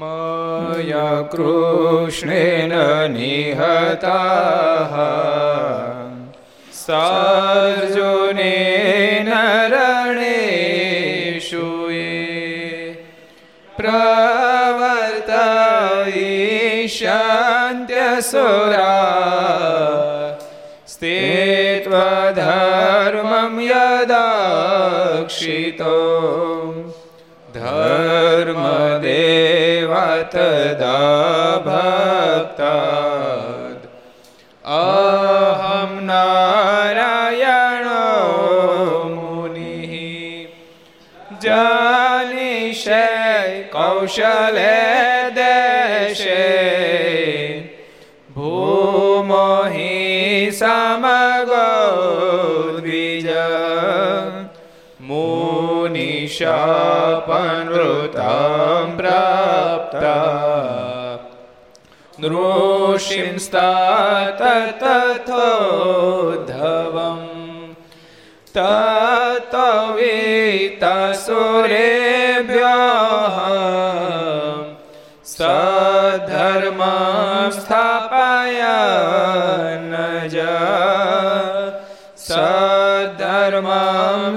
मया कृष्णेन निहताः सार्जुनेन रणेषु ये प्रवर्तयिष्यन्त्यसुरा स्थित्वधर्मं यदाक्षितो तदा भक्ता अहं नारायणो मुनिः जानिषे कौशले देशे भूमोहि समगो द्विज मुनिशापनृतां प्राप्ता नृषिंस्तात तथोद्धवम् तत्त्ववेतसुरेभ्यः सधर्मं स्थापय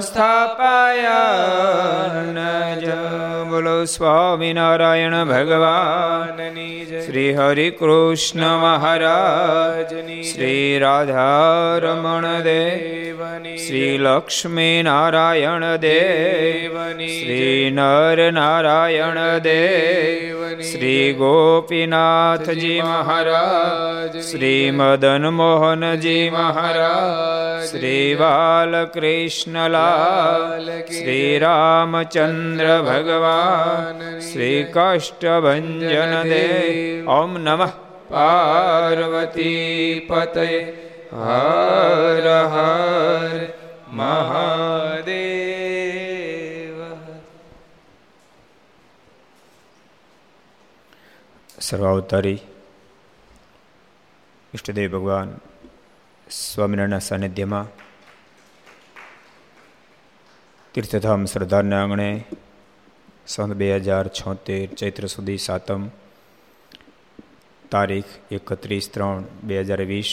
न સધર્મં સ્થાપયા બોલો સ્વામિનારાયણ ભગવાનની જય શ્રી હરિ કૃષ્ણ મહારાજની શ્રી રાધારમણ દેવની શ્રી લક્ષ્મી નારાયણ દેવની શ્રી નર નારાયણ દેવની શ્રી ગોપીનાથજી મહારાજ શ્રી મદન મોહનજી મહારાજ શ્રી બાલકૃષ્ણલાલ શ્રી રામચંદ્ર ભગવાન શ્રી કષ્ટભંજન દેવ ઓમ નમઃ પાર્વતી પતય હર હર મહાદેવ સર્વાવતારી ઈષ્ટદેવ ભગવાન સ્વામિનારાયણના સાનિધ્યમાં તીર્થધામ સરદારના આંગણે સન બે હજાર છોતેર ચૈત્ર સુધી સાતમ તારીખ એકત્રીસ ત્રણ બે હજાર વીસ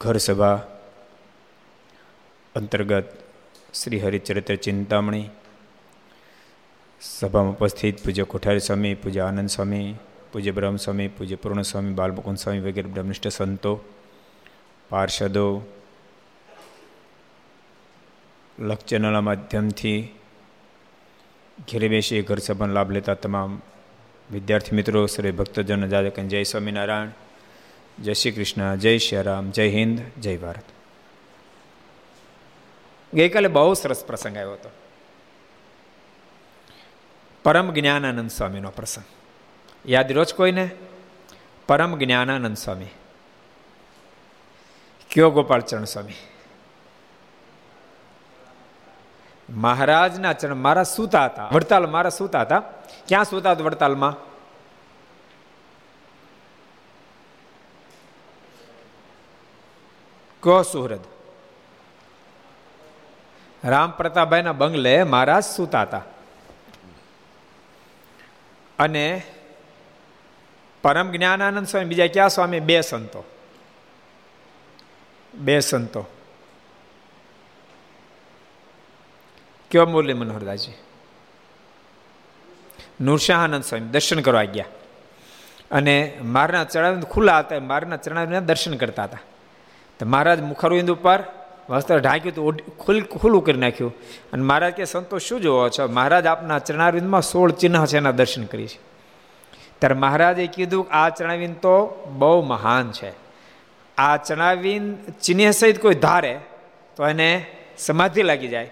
ઘર સભા અંતર્ગત શ્રી હરિચરિત્ર ચિંતામણી સભામાં ઉપસ્થિત પૂજ્ય કોઠારી સ્વામી પૂજ્ય આનંદ સ્વામી પૂજ્ય બ્રહ્મ સ્વામી પૂજ્ય પૂર્ણ સ્વામી બાલમુકુંદ સ્વામી વગેરે બ્રહ્મનિષ્ઠ સંતો પાર્ષદો લક્ષચેનલના માધ્યમથી ઘેરે બેસી ઘર સભાનો લાભ લેતા તમામ વિદ્યાર્થી મિત્રો, શ્રી ભક્તજન જાદક જય સ્વામિનારાયણ, જય શ્રી કૃષ્ણ, જય શ્રી રામ, જય હિન્દ, જય ભારત. ગઈકાલે બહુ સરસ પ્રસંગ આવ્યો હતો. પરમ જ્ઞાનાનંદ સ્વામીનો પ્રસંગ. યાદ રોજ કોઈને? પરમ જ્ઞાનાનંદ સ્વામી. કયો ગોપાલચરણ સ્વામી? મહારાજના ચરણ મારા સૂતા હતા. વડતાલ મારા સૂતા હતા. ક્યાં સૂતા હતા વડતાલમાં? કહો સુહૃદ. રામ પ્રતાપભાઈના બંગલે મહારાજ સૂતા હતા. અને પરમ જ્ઞાનાનંદ સ્વામી, બીજા ક્યાં સ્વામી? બે સંતો. બે સંતો. કયો બોલે મનોહરદાસજી નૃસિંહાનંદ સ્વામી, દર્શન કરવા ગયા. અને મારના ચરણાવિંદ ખુલ્લા હતા મારના ચરણાવિંદ દર્શન કરતા હતા. તો મહારાજ મુખરવિંદ ઉપર વસ્ત્ર ઢાંક્યું તો ખુલ, ખુલ્લું કરી નાખ્યું. અને મહારાજ કે, સંતોષ, શું જોવો છો? મહારાજ આપના ચરણાવિંદમાં સોળ ચિહ્ન છે, એના દર્શન કરી છે. ત્યારે મહારાજે કીધું આ ચરણાવિંદ તો બહુ મહાન છે. આ ચરણાવિંદ ચિહ્ન સહિત કોઈ ધારે તો એને સમાધિ લાગી જાય.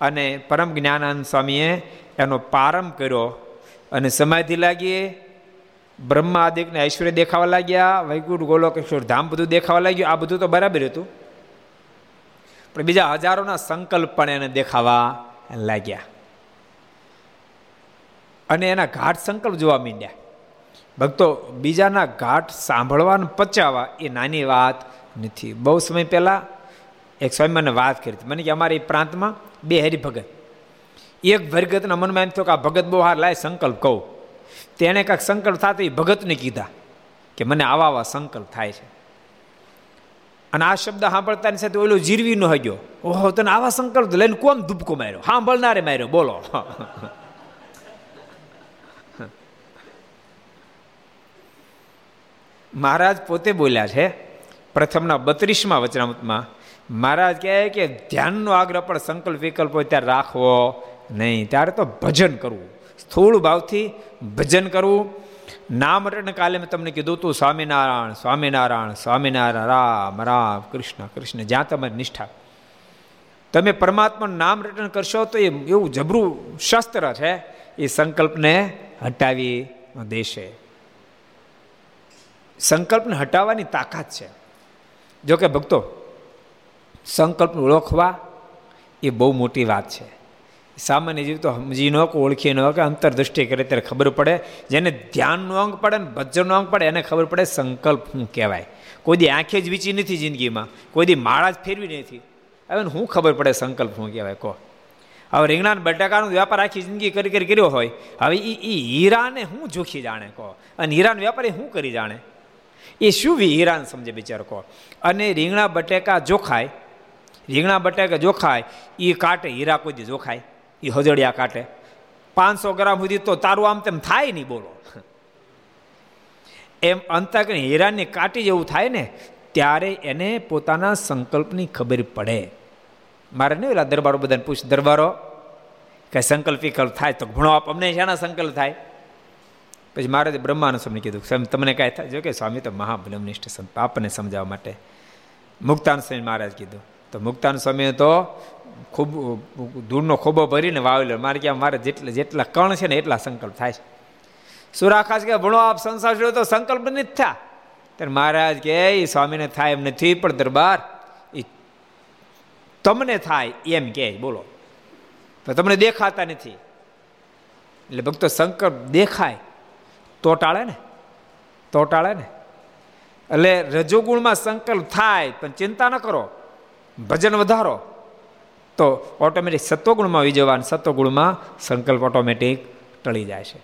અને પરમ જ્ઞાનાનંદ સ્વામીએ એનો પારંભ કર્યો અને સમાધિ લાગી. બ્રહ્મા આદિકને ઐશ્વર્ય દેખાવા લાગ્યા, વૈકુંઠ, ગોલોકેશ્વર ધામ બધું દેખાવા લાગ્યું. આ બધું તો બરાબર હતું. પણ બીજા હજારોના સંકલ્પ પણ એને દેખાવા લાગ્યા. અને એના ઘાટ સંકલ્પ જોવા માંડ્યા. ભક્તો, બીજાના ઘાટ સાંભળવા પચાવવા એ નાની વાત નથી. બહુ સમય પહેલાં એક સ્વામી મને વાત કરી હતી. મને કે અમારી પ્રાંતમાં બે હરિભગત. એક ભરગતના મનમાં એમ થયો કે આ ભગત બહુ હાર લાય, સંકલ્પ કહું. તેણે કાંઈક સંકલ્પ થતો એ ભગતને કીધા કે મને આવા આવા સંકલ્પ થાય છે. અને આ શબ્દ સાંભળતાની સાથે ઓલો જીરવી ન હગ્યો. ઓહો, તને આવા સંકલ્પ લઈને કોમ ધૂપકો માર્યો? સાંભળનારે માર્યો, બોલો. મહારાજ પોતે બોલ્યા છે, પ્રથમના બત્રીસમાં વચનામૃતમાં મહારાજ કહે કે ધ્યાનનો આગ્રહ પણ સંકલ્પ વિકલ્પ હોય ત્યારે રાખવો નહીં. ત્યારે તો ભજન કરવું. સ્થૂળ ભાવથી ભજન કરવું. નામ રટન કાલે મેં તમને કીધું તું, સ્વામિનારાયણ સ્વામિનારાયણ સ્વામિનારાયણ, રામ રામ, કૃષ્ણ કૃષ્ણ, જ્યાં તમારી નિષ્ઠા. તમે પરમાત્માનું નામ રટન કરશો તો એ એવું જબરું શસ્ત્ર છે, એ સંકલ્પને હટાવી દેશે. સંકલ્પને હટાવવાની તાકાત છે. જો કે ભક્તો સંકલ્પને ઓળખવા એ બહુ મોટી વાત છે. સામાન્ય જીવ તો સમજી ન કે ઓળખી ન કે અંતરદૃષ્ટિ કરે ત્યારે ખબર પડે. જેને ધ્યાનનો અંગ પડે ને ભજનનો અંગ પડે, એને ખબર પડે સંકલ્પ શું કહેવાય. કોઈ દી આંખે જ વીચી નથી જિંદગીમાં, કોઈ દી માળા જ ફેરવી નથી. હવે શું ખબર પડે સંકલ્પ શું કહેવાય, કહો. હવે રીંગણા બટાકાનો વ્યાપાર આખી જિંદગી કરી કરી કર્યો હોય, હવે એ એ હીરાને શું જોખી જાણે, કહો. અને હીરાનો વેપારી શું કરી જાણે? એ શું હીરાન સમજે, બિચારો, કહો. અને રીંગણા, બટેકા જોખાય રીંગણા બટેકા જોખાય એ કાટે, હીરા કોઈ જોખાય એ હજડિયા કાટે. પાંચસો ગ્રામ સુધી તો તારું આમ તેમ થાય નહીં, બોલો. એમ અંતક હીરાની કાટી જેવું થાય ને, ત્યારે એને પોતાના સંકલ્પની ખબર પડે. મારે નહીં ઓલા દરબારો બધાને પૂછ, દરબારો, કઈ સંકલ્પ વિકલ્પ થાય તો ભણો આપ, અમને શાના સંકલ્પ થાય? પછી મહારાજે બ્રહ્માનું સ્વામી કીધું તમને કાંઈ થાય? જો કે સ્વામી તો મહાબ્રહ્મનિષ્ઠ સંત, આપને સમજાવવા માટે. મુક્તાન સ્વામી મહારાજ કીધું તો મુક્તાન સ્વામીએ તો ખૂબ, ધૂળનો ખોબો ભરીને વાવેલો. મારે ક્યાં મારે જેટલા જેટલા કણ છે ને એટલા સંકલ્પ થાય છે. સુરાખાસ કે ભણો આપ સંસાર તો સંકલ્પ નથી થયા? ત્યારે મહારાજ કે એ સ્વામીને થાય એમ નથી, પણ દરબાર એ તમને થાય એમ કે બોલો. તો તમને દેખાતા નથી. એટલે ભક્તો સંકલ્પ દેખાય. તો ટાળે ને? તો ટાળે ને? એટલે રજોગુણમાં સંકલ્પ થાય, પણ ચિંતા ન કરો. ભજન વધારો, તો ઓટોમેટિક સત્વગુણમાં વિજવાન સત્વગુણમાં સંકલ્પ ઓટોમેટિક ટળી જાય છે.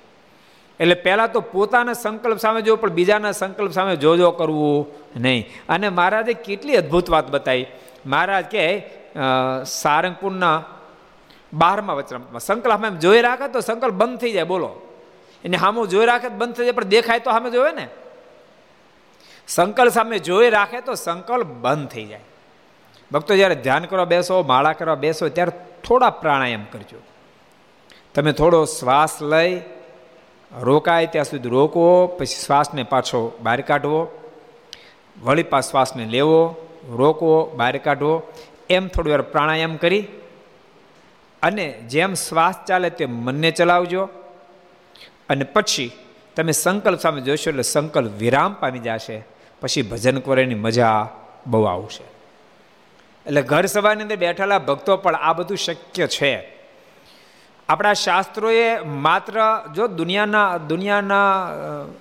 એટલે પહેલાં તો પોતાના સંકલ્પ સામે જોવો, પણ બીજાના સંકલ્પ સામે જોજો કરવું નહીં. અને મહારાજે કેટલી અદ્ભુત વાત બતાવી. મહારાજ કે સારંગપુરના બારમા વચનમાં સંકલ્પ એમ જોઈ રાખે તો સંકલ્પ બંધ થઈ જાય, બોલો. એને સામું જોઈ રાખે બંધ થઈ જાય, પણ દેખાય તો સામે જોવે ને. સંકલ્પ સામે જોઈ રાખે તો સંકલ્પ બંધ થઈ જાય. ભક્તો જ્યારે ધ્યાન કરવા બેસો, માળા કરવા બેસો, ત્યારે થોડા પ્રાણાયામ કરજો. તમે થોડો શ્વાસ લઈ, રોકાય ત્યાં સુધી રોકવો, પછી શ્વાસને પાછો બહાર કાઢવો વળી પાછ શ્વાસને લેવો, રોકવો, બહાર કાઢવો, એમ થોડી વાર પ્રાણાયામ કરી અને જેમ શ્વાસ ચાલે તે મનને ચલાવજો. અને પછી તમે સંકલ્પ સામે જોશો એટલે સંકલ્પ વિરામ પામી જશે, પછી ભજન કરવાની મજા બહુ આવશે. એટલે ઘર સભાની અંદર બેઠેલા ભક્તો પણ આ બધું શક્ય છે. આપણા શાસ્ત્રોએ માત્ર, જો દુનિયાના દુનિયાના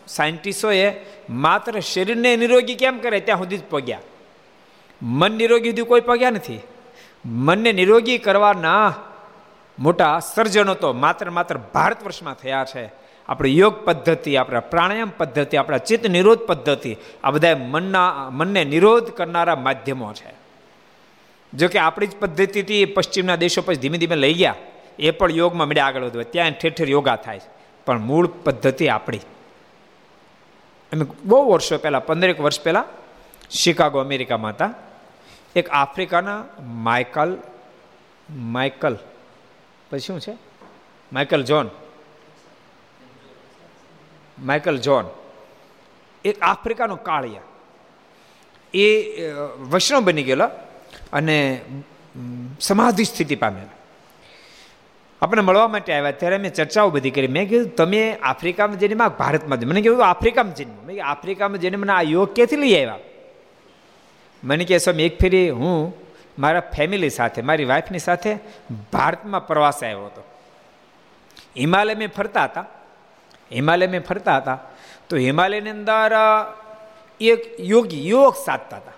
સાયન્ટિસ્ટોએ માત્ર શરીરને નિરોગી કેમ કરે? ત્યાં સુધી જ પગ્યા. મન નિરોગી સુધી કોઈ પગ્યા નથી. મનને નિરોગી કરવાના મોટા સર્જનો તો માત્ર માત્ર ભારત વર્ષમાં થયા છે. આપણી યોગ પદ્ધતિ, આપણા પ્રાણાયામ પદ્ધતિ, આપણા ચિત્ત નિરોધ પદ્ધતિ, આ બધા મનના, મનને નિરોધ કરનારા માધ્યમો છે. જો કે આપણી જ પદ્ધતિથી પશ્ચિમના દેશો પછી ધીમે ધીમે લઈ ગયા, એ પણ યોગમાં મળ્યા આગળ વધવા. ત્યાં ઠેર ઠેર યોગા થાય પણ મૂળ પદ્ધતિ આપણી. અમે બહુ વર્ષો પહેલાં, પંદરેક વર્ષ પહેલાં શિકાગો, અમેરિકામાં હતા. એક આફ્રિકાના માઇકલ માઇકલ, પછી શું છે? Michael John. Michael John. એક આફ્રિકાનો કાળિયા. એ વૈષ્ણવ બની ગયેલો. અને સમાધિ સ્થિતિ પામેલા. આપણે મળવા માટે આવ્યા ત્યારે મેં ચર્ચાઓ બધી કરી. મેં કીધું, તમે આફ્રિકામાં જઈને માં ભારતમાં મને કીધું આફ્રિકામાં જઈને. મેં આફ્રિકામાં જઈને મને આ યોગ ક્યાંથી લઈ આવ્યા? મને કહે, સ્વામી, એક ફેરી હું મારા ફેમિલી સાથે, મારી વાઈફની સાથે ભારતમાં પ્રવાસ આવ્યો હતો. હિમાલય મેં ફરતા હતા. હિમાલય મેં ફરતા હતા. તો હિમાલયની અંદર એક યોગી, યોગ સાધતા હતા.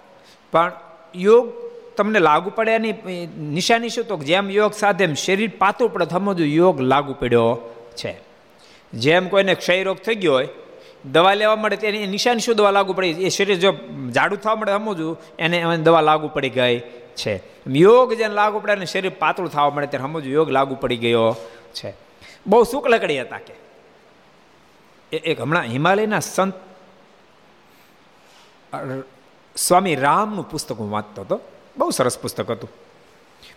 પણ યોગ તમને લાગુ પડે એની નિશાની શું? તો જેમ યોગ સાધે એમ શરીર પાતું પડે સમજવું યોગ લાગુ પડ્યો છે. જેમ કોઈને ક્ષય રોગ થઈ ગયો હોય, દવા લેવા મળે તેની નિશાની શું દવા લાગુ પડી? એ શરીર જો જાડું થવા મળે સમજવું એને દવા લાગુ પડી ગઈ છે. યોગ જેને લાગુ પડે અને શરીર પાતળું થવા મળે ત્યારે સમજવું યોગ લાગુ પડી ગયો છે. બહુ સુખ લકડી હતા કે. એક હમણાં હિમાલયના સંત સ્વામી રામનું પુસ્તક હું વાંચતો હતો. બહુ સરસ પુસ્તક હતું.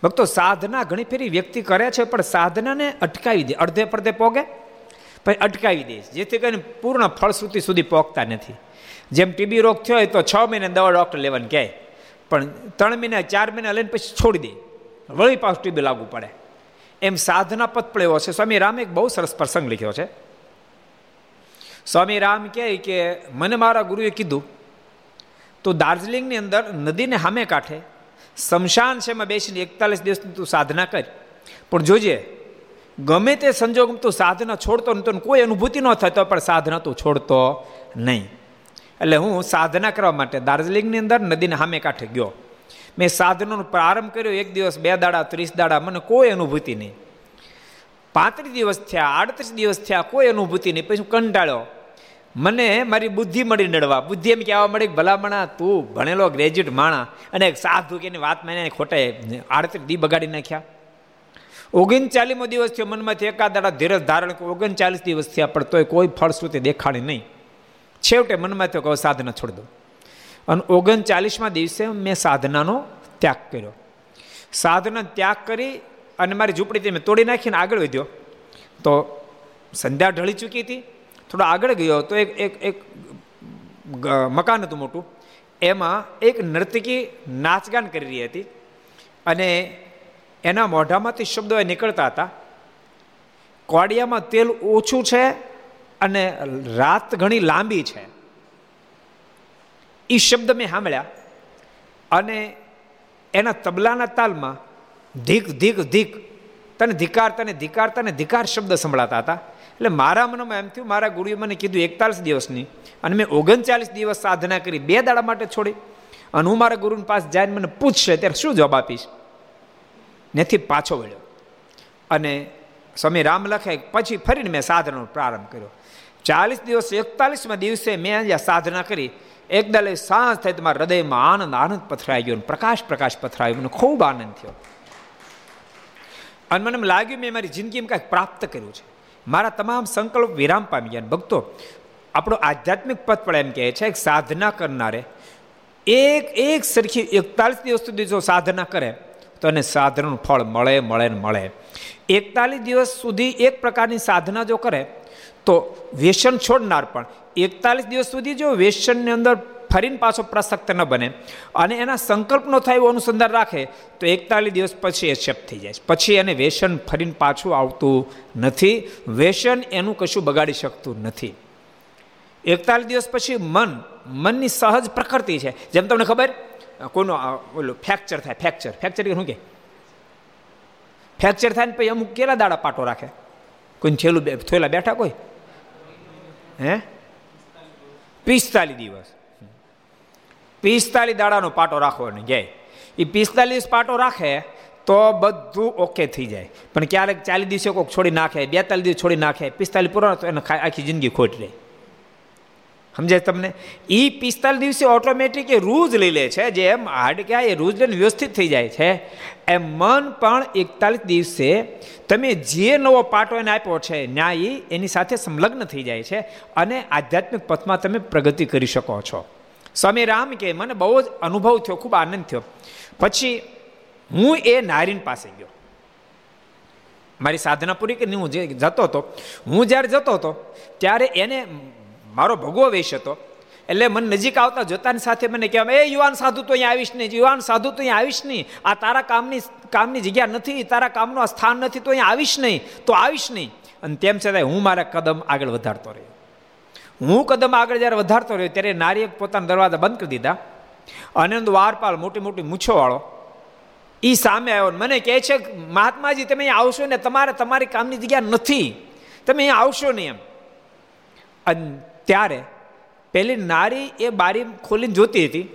ભક્તો, સાધના ઘણી ફેરી વ્યક્તિ કરે છે, પણ સાધનાને અટકાવી દે. અડધે પડધે પોગે, પછી અટકાવી દે. જેથી કરીને પૂર્ણ ફળશ્રુતિ સુધી પહોંચતા નથી. જેમ ટીબી રોગ થયો હોય તો છ મહિને દવા ડૉક્ટર લેવાની કહે. પણ ત્રણ મહિના, ચાર મહિના લઈને પછી છોડી દે. વળી પાછું ટીબી લાગુ પડે. એમ સાધના પદ પણ એવો છે. સ્વામી રામે એક બહુ સરસ પ્રસંગ લખ્યો છે. સ્વામી રામ કહે કે, મને મારા ગુરુએ કીધું, તો દાર્જિલિંગની અંદર નદીને સામે કાંઠે શમશાન એમાં બેસીને એકતાલીસ દિવસની તું સાધના કર. પણ જોજે, ગમે તે સંજોગ તું સાધના છોડતો ને તો કોઈ અનુભૂતિ ન થતો પણ સાધના તું છોડતો નહીં. એટલે હું સાધના કરવા માટે દાર્જિલિંગની અંદર નદીને સામે કાંઠે ગયો. મેં સાધનાનો પ્રારંભ કર્યો એક દિવસ, બે દાડા, ત્રીસ દાડા, મને કોઈ અનુભૂતિ નહીં. પાંત્રીસ દિવસ થયા, આડત્રીસ દિવસ થયા, કોઈ અનુભૂતિ નહીં. પછી કંટાળ્યો. મને મારી બુદ્ધિ મળી નડવા. બુદ્ધિ એમ કહેવા મળી, ભલામણા તું ભણેલો ગ્રેજ્યુએટ માણા અને એક સાધુ કે એની વાત મને ખોટે આડત્રીસ દી બગાડી નાખ્યા. ઓગણચાલીસમો દિવસ થયો મનમાંથી એકાદ દાડા ધીરજ ધારણ ઓગણચાલીસ દિવસ થયા, પણ તોય કોઈ ફળશ્રુતિ દેખાડી નહીં. છેવટે મનમાં થયો કે સાધના છોડી દો અને ઓગણચાલીસમાં દિવસે મેં સાધનાનો ત્યાગ કર્યો. સાધના ત્યાગ કરી, અને મારી ઝૂંપડી મેં તોડી નાખીને આગળ વધ્યો. તો સંધ્યા ઢળી ચૂકી હતી. થોડો આગળ ગયો તો એક એક એક મકાન હતું મોટું. એમાં એક નર્તકી નાચગાન કરી રહી હતી અને એના મોઢામાંથી શબ્દો નીકળતા હતા. કોડિયામાં તેલ ઓછું છે અને રાત ઘણી લાંબી છે. એ શબ્દ મેં સાંભળ્યા અને એના તબલાના તાલમાં ધીક ધીક ધીક, તને ધિકાર તને ધિકાર તને ધિકાર શબ્દ સંભળાતા હતા. એટલે મારા મનમાં એમ થયું, મારા ગુરુએ મને કીધું એકતાલીસ દિવસની અને મેં ઓગણચાલીસ દિવસ સાધના કરી, બે દાડા માટે છોડી. અને હું મારા ગુરુની પાસે જઈને મને પૂછશે, ત્યારે શું જવાબ આપીશ? નથી પાછો વળ્યો. અને સ્વામી રામ લખે પછી ફરીને મેં સાધનાનો પ્રારંભ કર્યો. ચાલીસ દિવસ, એકતાલીસમાં દિવસે મેં અહીંયા સાધના કરી. એકદલે સાંજ થઈ, તમારા હૃદયમાં આનંદ આનંદ પથરાઈ ગયો પ્રકાશ પ્રકાશ પથરાયો. મને ખૂબ આનંદ થયો. અને મને એમ લાગ્યું, મેં મારી જિંદગીમાં કાંઈક પ્રાપ્ત કર્યું છે. મારા તમામ સંકલ્પ વિરામ પામી ગયા ભક્તો, આપણો આધ્યાત્મિક પથ પણ એમ કહે છે સાધના કરનારે, એક એક સરખી એકતાલીસ દિવસ સુધી જો સાધના કરે, તો એને સાધનાનું ફળ મળે મળે ને મળે. એકતાલીસ દિવસ સુધી એક પ્રકારની સાધના જો કરે, તો વ્યસન છોડનાર પણ, એકતાલીસ દિવસ સુધી જો વ્યસનની અંદર ફરીને પાછો પ્રસક્ત ન બને. અને એના સંકલ્પનો થાય એવું અનુસંધાન રાખે, તો એકતાલીસ દિવસ પછી એ શપ થઈ જાય પછી એને વ્યસન ફરીને પાછું આવતું નથી. વ્યસન એનું કશું બગાડી શકતું નથી. એકતાલીસ દિવસ પછી મન, મનની સહજ પ્રકૃતિ છે. જેમ તમને ખબર, કોનો ઓલું ફ્રેક્ચર થાય, ફ્રેક્ચર. ફ્રેક્ચર શું કે? ફ્રેક્ચર થાય ને પછી અમુક કેટલા દાડા પાટો રાખે? કોઈ છેલ્લું થોયેલા બેઠા કોઈ? હે? પિસ્તાલીસ દિવસ. પિસ્તાલીસ દાડાનો પાટો રાખવાનો જાય એ પિસ્તાલીસ પાટો રાખે તો બધું ઓકે થઈ જાય. પણ ક્યારેક ચાલીસ દિવસે કોઈક છોડી નાખે, બેતાલીસ દિવસ છોડી નાખે, પિસ્તાલીસ પૂરો તો એને આખી જિંદગી ખોટ રહે સમજાય તમને? એ પિસ્તાલીસ દિવસે ઓટોમેટિક એ રૂજ લઈ લે છે, જે એમ હાર્ડ કહેવાય એ રૂજ લઈને વ્યવસ્થિત થઈ જાય છે. એમ મન પણ એકતાલીસ દિવસે તમે જે નવો પાટો એને આપ્યો છે, ન્યાય, એની સાથે સંલગ્ન થઈ જાય છે, અને આધ્યાત્મિક પથમાં તમે પ્રગતિ કરી શકો છો. સ્વામી રામ કે મને બહુ જ અનુભવ થયો, ખૂબ આનંદ થયો. પછી હું એ નારીન પાસે ગયો. મારી સાધના પૂરી કરીને હું જે જતો હતો, હું જ્યારે જતો હતો, ત્યારે એને મારો ભગવો વેશ હતો. એટલે મને નજીક આવતા જોતાની સાથે મને કહેવાય એ યુવાન સાધુ, તો અહીંયા આવીશ નહીં. યુવાન સાધુ, તો અહીંયા આવીશ નહીં. આ તારા કામની કામની જગ્યા નથી, તારા કામનું આ સ્થાન નથી, તો અહીંયા આવીશ નહીં. તો આવીશ નહીં. અને તેમ છતાં હું મારા કદમ આગળ વધારતો રહ્યો. હું કદમ આગળ જ્યારે વધારતો રહ્યો ત્યારે નારીએ પોતાના દરવાજા બંધ કરી દીધા. અને દ્વારપાલ મોટી મોટી મૂછોવાળો એ સામે આવ્યો મને કહે છે, મહાત્માજી, તમે અહીંયા આવશો ને તમારે તમારી કામની જગ્યા નથી. તમે અહીંયા આવશો નહીં એમ. અને ત્યારે પેલી નારી એ બારી ખોલીને જોતી હતી.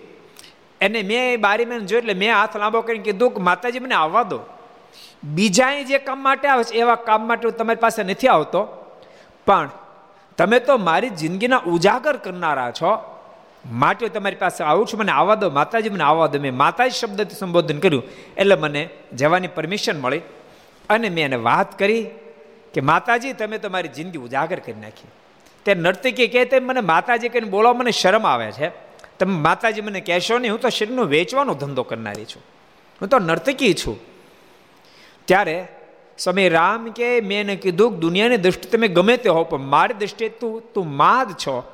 એને મેં એ બારી મેં જોયું એટલે મેં હાથ લાંબો કરીને કીધું કે, માતાજી, મને આવવા દો. બીજા જે કામ માટે આવે છે, એવા કામ માટે તમારી પાસે નથી આવતો. પણ તમે તો મારી જિંદગીના ઉજાગર કરનારા છો. માટે તમારી પાસે આવું છું, મને આવવા દો, માતાજી મને આવવા દો. મેં માતાજી શબ્દથી સંબોધન કર્યું, એટલે મને જવાની પરમિશન મળી. અને મેં એને વાત કરી કે, માતાજી, તમે તમારી જિંદગી ઉજાગર કરી નાખી. તે નર્તકી કહે તેમ મને માતાજી કહીને બોલવા મને શરમ આવે છે. તમે માતાજી મને કહેશો નહીં, હું તો શરીરનો વેચવાનો ધંધો કરનારી છું. હું તો નર્તકી છું. ત્યારે સ્વામી રામ કે, મેં એને કીધું, દુનિયાની દ્રષ્ટિ તમે ગમે તે હો, પણ મારી દ્રષ્ટિએ તું તું માદ છો.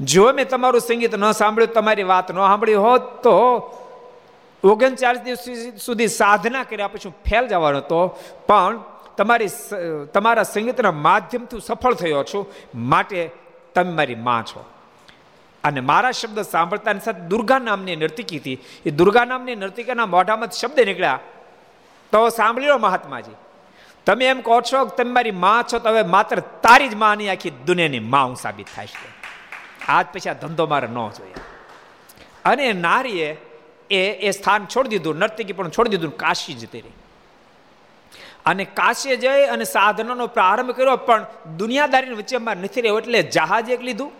જો મેં તમારું સંગીત ન સાંભળ્યું, તમારી વાત ન સાંભળી હોત, તો ઓગણચાલીસ દિવસ સુધી સાધના કર્યા પછી ફેલ જવાનો હતો. પણ તમારી તમારા સંગીતના માધ્યમથી સફળ થયો છું. માટે તમે મારી માં છો. અને મારા શબ્દ સાંભળતાની સાથે દુર્ગા નામની નર્તકી હતી. એ દુર્ગા નામની નર્તિકાના મોઢામાં શબ્દ નીકળ્યા. તો સાંભળી લો મહાત્માજી. તમે એમ કહો છો કે તમે મારી માં છો, તો હવે માત્ર તારી જ માની આખી દુનિયાની માં હું સાબિત થાય છે. આજ પછી આ ધંધો મારે ન જોઈએ. અને નારીએ એ એ સ્થાન છોડી દીધું, નર્તકી પણ છોડી દીધું કાશી જતી રહી અને કાશીએ જઈ અને સાધનોનો પ્રારંભ કર્યો, પણ દુનિયાદારીની વચ્ચે અમારે નથી રહ્યો, એટલે જહાજ એક લીધું.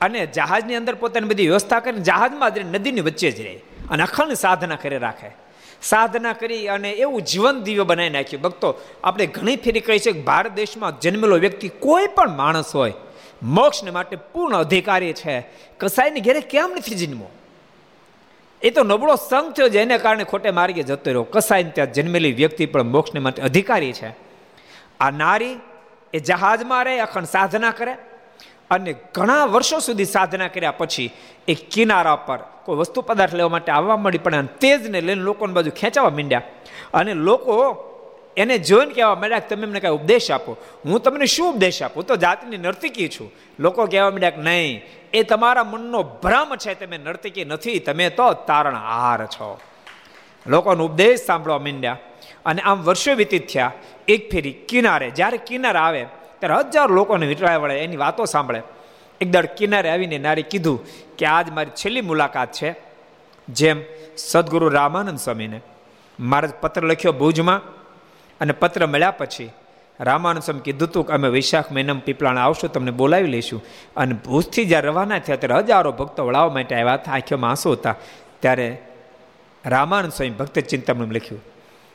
અને જહાજની અંદર પોતાની બધી વ્યવસ્થા કરીને જહાજમાં જ નદીની વચ્ચે જ રહે. અને અખંડ સાધના કરી રાખે. સાધના કરી અને એવું જીવન દિવ્ય બનાવી નાખ્યું. ભક્તો, આપણે ઘણી ફેરી કહી છે કે ભારત દેશમાં જન્મેલો વ્યક્તિ કોઈ પણ માણસ હોય, મોક્ષને માટે પૂર્ણ અધિકારી છે. કસાઈની ઘેરે કેમ નથી જન્મો? એ તો નબળો સંઘ થયો જેને કારણે ખોટે માર્ગે જતો રહ્યો. કસાઈને ત્યાં જન્મેલી વ્યક્તિ પણ મોક્ષને માટે અધિકારી છે. આ નારી એ જહાજમાં રહે, અખંડ સાધના કરે અને ઘણા વર્ષો સુધી સાધના કર્યા પછી એ કિનારા પર કોઈ વસ્તુ પદાર્થ લેવા માટે આવવા મળી પણ તેજને લઈને લોકોની બાજુ ખેંચાવા માંડ્યા. અને લોકો એને જોઈને કહેવા માંડ્યા તમે એમને કાંઈ ઉપદેશ આપો. હું તમને શું ઉપદેશ આપું? તો જાતની નર્તિકી છું. લોકો કહેવા માંડ્યા કે નહીં, એ તમારા મનનો ભ્રમ છે, તમે નર્તિકી નથી, તમે તો તારણહાર છો. લોકોનો ઉપદેશ સાંભળવા માંડ્યા. અને આમ વર્ષો વ્યતીત થયા. એક ફેરી કિનારે, જ્યારે કિનારે આવે ત્યારે હજારો લોકોને વીંટળાય વળે, એની વાતો સાંભળે. એક દળ કિનારે આવીને નારી કીધું કે આજ મારી છેલ્લી મુલાકાત છે, જેમ સદગુરુ રામાનંદ સ્વામીને. મારે પત્ર લખ્યો ભુજમાં અને પત્ર મળ્યા પછી રામાનંદ સ્વામી કીધું હતું કે અમે વૈશાખ મહિનામાં પીપળાણા આવશું, તમને બોલાવી લઈશું. અને ભુજથી જ્યારે રવાના થયા ત્યારે હજારો ભક્તો વળાવવા માટે આવ્યા હતા આંખીઓમાં આંસુ હતા. ત્યારે રામાનંદ સ્વામી ભક્ત ચિંતામણ લખ્યું,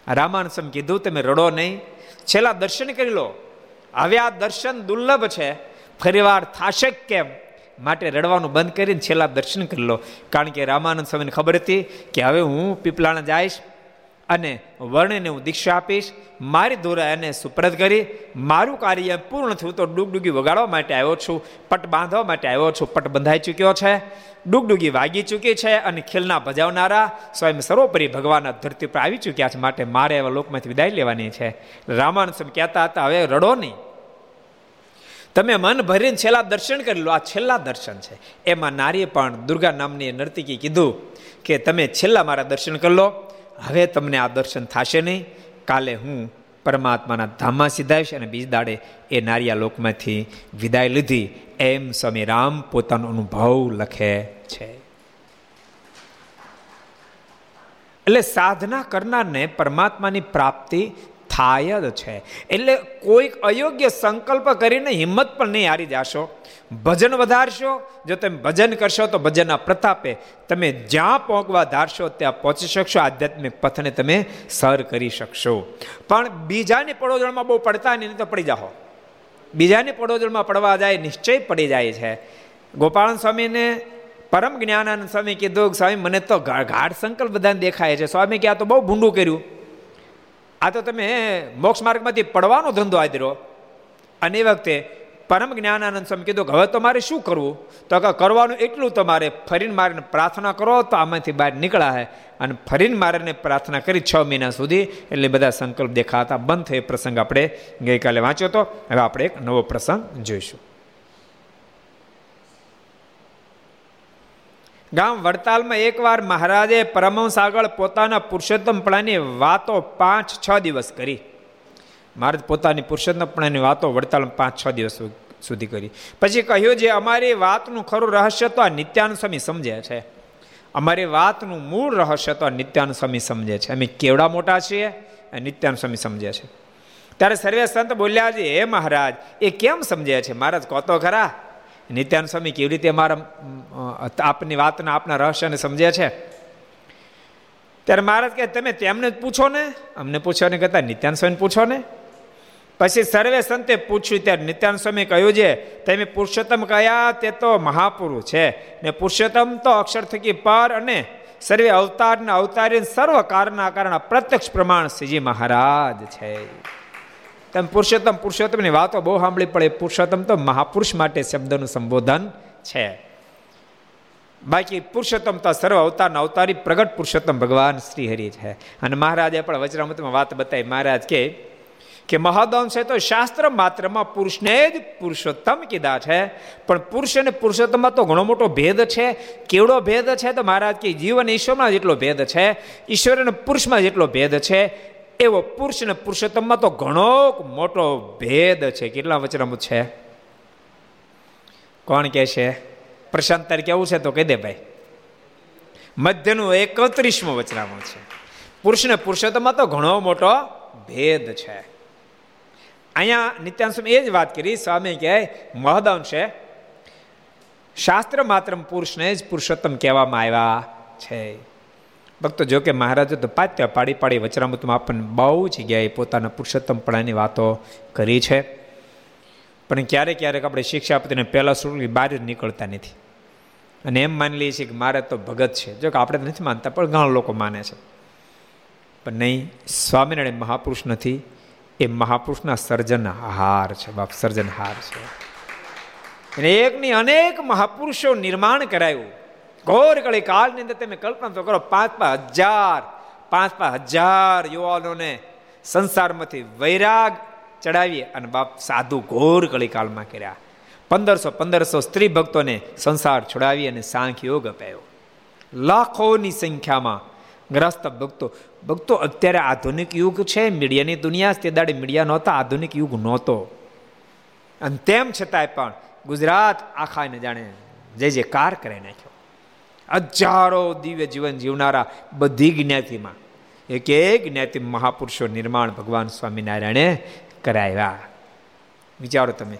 રામાનંદ સ્વામી કીધું, તમે રડો નહીં. છેલ્લા દર્શન કરી લો. હવે આ દર્શન દુર્લભ છે. ફરીવાર થશે કેમ? માટે રડવાનું બંધ કરીને છેલ્લા દર્શન કરી લો. કારણ કે રામાનંદ સ્વામીને ખબર હતી કે હવે હું પીપલાણા જઈશ અને વર્ણને હું દીક્ષા આપીશ. મારી દોરા એને સુપ્રદ કરી મારું કાર્ય પૂર્ણ થયું તો ડૂગડૂગી વગાડવા માટે આવ્યો છું. પટ બાંધવા માટે આવ્યો છું. પટ બંધાઈ ચૂક્યો છે. ડૂગડૂગી વાગી ચૂકી છે અને ખીલના ભજાવનારા સ્વયં સર્વોપરી ભગવાનના ધરતી પર આવી ચૂક્યા છે. માટે મારે એવા લોકમાંથી વિદાય લેવાની છે. રામાનંદ સ્વામી કહેતા હતા, હવે રડો નહીં. તમે મન ભરીને છેલ્લા દર્શન કરી લો. આ છેલ્લા દર્શન છે. એમાં નારીએ પણ દુર્ગા નામની નર્તિકી કીધું કે તમે છેલ્લા મારા દર્શન કરી લો. હવે તમને આ દર્શન થશે નહીં. કાલે હું પરમાત્માના ધામમાં સીધાઈશ અને બીજ દાડે એ નારિયા લોકમાંથી વિદાય લીધી. એમ સ્વામી રામ પોતાનો અનુભવ લખે છે. એટલે સાધના કરનારને પરમાત્માની પ્રાપ્તિ થાય જ છે. એટલે કોઈક અયોગ્ય સંકલ્પ કરીને હિંમત પણ નહીં હારી જાશો. ભજન વધારશો, જો તમે ભજન કરશો તો ભજનના પ્રતાપે તમે જ્યાં પહોંચવા ધારશો ત્યાં પહોંચી શકશો, આધ્યાત્મિક પથને તમે સર કરી શકશો. પણ બીજાની પડોજણમાં બહુ પડતા નહીં તો પડી જાઓ. બીજાની પડોજણમાં પડવા જાય, નિશ્ચય પડી જાય છે. ગોપાલ સ્વામીને પરમ જ્ઞાનાનંદ સ્વામી કીધું, સ્વામી, મને તો ગાઢ સંકલ્પ બધાને દેખાય છે. સ્વામી કે, આ તો બહુ ભૂંડું કર્યું. આ તો તમે મોક્ષ માર્ગમાંથી પડવાનો ધંધો આદર્યો. અને એ વખતે પરમ જ્ઞાનાનંદ સ્વામી કીધું હવે તમારે શું કરવું? તો કે કરવાનું એટલું તમારે ફરીને મારીને પ્રાર્થના કરો તો આમાંથી બહાર નીકળાય. અને ફરીને મારીને પ્રાર્થના કરી છ મહિના સુધી એટલે બધા સંકલ્પ દેખાતા. બંધ થયે પ્રસંગ આપણે ગઈકાલે વાંચ્યો હતો હવે આપણે એક નવો પ્રસંગ જોઈશું. ગામ વડતાલમાં એકવાર મહારાજે પરમહંસ આગળ પોતાના પુરુષોત્તમપણાની વાતો પાંચ, છ દિવસ કરી. મહારાજ પોતાની પુરુષોત્તમપણાની વાતો વડતાલમાં પાંચ, છ દિવસ સુધી કરી. પછી કહ્યું, જે અમારી વાતનું ખરું રહસ્ય તો આ નિત્યાન સ્વામી સમજે છે. અમારી વાતનું મૂળ રહસ્ય તો નિત્યાનંદ સ્વામી સમજે છે. અમે કેવડા મોટા છીએ? નિત્યાન સ્વામી સમજે છે. ત્યારે સર્વે સંત બોલ્યા છે હે મહારાજ, એ કેમ સમજે છે? મહારાજ કહો તો ખરા. નિત્યાનંદ સ્વામી કેવી રીતે મારા આપની વાતના, આપના રહસ્યને સમજે છે? ત્યારે મહારાજ કહે, તમે તેમને જ પૂછો ને અમને પૂછો ને કહેતા નિત્યાન સ્વામીને પૂછો ને પછી સર્વે સંતે પૂછ્યું, ત્યારે નિત્યાન સ્વામી કહ્યું છે તમે પુરુષોત્તમ કયા? તે તો મહાપુરુષ છે. ને પુરુષોત્તમ તો અક્ષર થકી પર અને સર્વે અવતારના અવતારી સર્વ કારના કારણ પ્રત્યક્ષ પ્રમાણ શ્રીજી મહારાજ છે. તમે પુરુષોત્તમ, પુરુષોત્તમની વાતો બહુ સાંભળી પડે પુરુષોત્તમ તો મહાપુરુષ માટે શબ્દનું સંબોધન છે. બાકી પુરુષોત્તમ તો સર્વ અવતારના અવતારી પ્રગટ પુરુષોત્તમ ભગવાન શ્રી હરિ છે. અને મહારાજે પણ વજ્રમતમાં વાત બતાવી, મહારાજ કે કે મહદંશ તો શાસ્ત્ર માત્રમાં પુરુષને જ પુરુષોત્તમ કીધા છે. પણ પુરુષ અને પુરુષોત્તમમાં તો ઘણો મોટો ભેદ છે. કેવડો ભેદ છે તો મહારાજ કે જીવન ઈશ્વરમાં જેટલો ભેદ છે, ઈશ્વર અને પુરુષમાં જેટલો ભેદ છે. એવો પુરુષ ને પુરુષોત્તમમાં તો ઘણો મોટો ભેદ છે. કેટલા વચનામૃત છે? કોણ કે છે? પ્રશાંત તારીખ કેવું છે તો કહી દે ભાઈ. મધ્યનું એકત્રીસમો વચનામૃત છે. પુરુષ ને પુરુષોત્તમમાં તો ઘણો મોટો ભેદ છે. અહીંયા નિત્યાંશ એ જ વાત કરી. સ્વામી કહે મહદઅંશે શાસ્ત્ર માત્ર પુરુષને જ પુરુષોત્તમ કહેવામાં આવ્યા છે. ભક્તો, જો કે મહારાજે તો પાત્ય પાડી પાડી વચરામૃતમાં આપણને બહુ જગ્યાએ પોતાના પુરુષોત્તમપણાની વાતો કરી છે. પણ ક્યારેક ક્યારેક આપણે શિક્ષાપતિને પહેલાં સુરલી બહાર જ નીકળતા નથી. અને એમ માની લઈએ છીએ કે મારે તો ભગત છે. જો કે આપણે નથી માનતા, પણ ઘણા લોકો માને છે. પણ નહીં, સ્વામિનારાયણ મહાપુરુષ નથી. એ મહાપુરુષના સર્જનહાર છે, બાપ, સર્જનહાર છે. અને એકની અનેક મહાપુરુષો નિર્માણ કરાયું. ઘોર કળી કાળની અંદર તમે કલ્પના તો કરો પાંચ પાંચ હજાર પાંચ પાંચ હજાર યુવાનોને સંસારમાંથી વૈરાગ ચડાવી અને બાપ સાધુ ઘોર કળી કાળમાં કર્યા. પંદરસો પંદરસો સ્ત્રી ભક્તોને સંસાર છોડાવી અને સાંખ્ય યોગ અપાયો. લાખોની સંખ્યામાં ગ્રસ્ત ભક્તો ભક્તો અત્યારે આધુનિક યુગ છે, મીડિયાની દુનિયા તે દાડે મીડિયા નહોતા, આધુનિક યુગ નહોતો. અને તેમ છતાંય પણ ગુજરાત આખાને જાણે જે જે કાર કરી નાખ્યો. હજારો દિવ્ય જીવન જીવનારા બધી જ્ઞાતિમાં, એક એક જ્ઞાતિ મહાપુરુષો નિર્માણ ભગવાન સ્વામિનારાયણે કરાવ્યા. વિચારો તમે.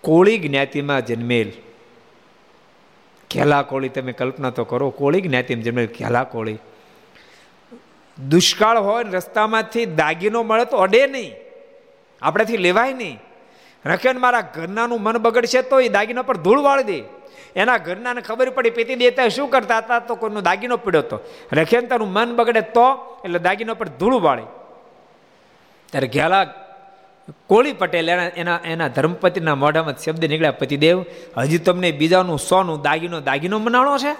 કોળી જ્ઞાતિમાં જન્મેલ. ઘેલા કોળી તમે કલ્પના તો કરો, કોળી જ્ઞાતિમાં જન્મેલ ઘેલા કોળી દુષ્કાળ હોય રસ્તામાંથી દાગીનો મળે તો અડે નહીં. આપણેથી લેવાય નહીં. રખેન મારા ઘરનાનું મન બગડશે તો એ દાગીના પર ધૂળ વાળી દે. એના ઘરનાને ખબર પડી, પેતી દેતા શું કરતા હતા? તો કોઈનો દાગીનો પડ્યો હતો. રખેન તારું મન બગડે તો એટલે દાગીનો પર ધૂળ વાળે. ત્યારે ઘેલા કોળી પટેલ એના એના એના ધર્મપતિના મોઢામાં શબ્દ નીકળ્યા, પતિદેવ, હજી તમને બીજાનું સોનું દાગીનો દાગીનો મનાણો છે?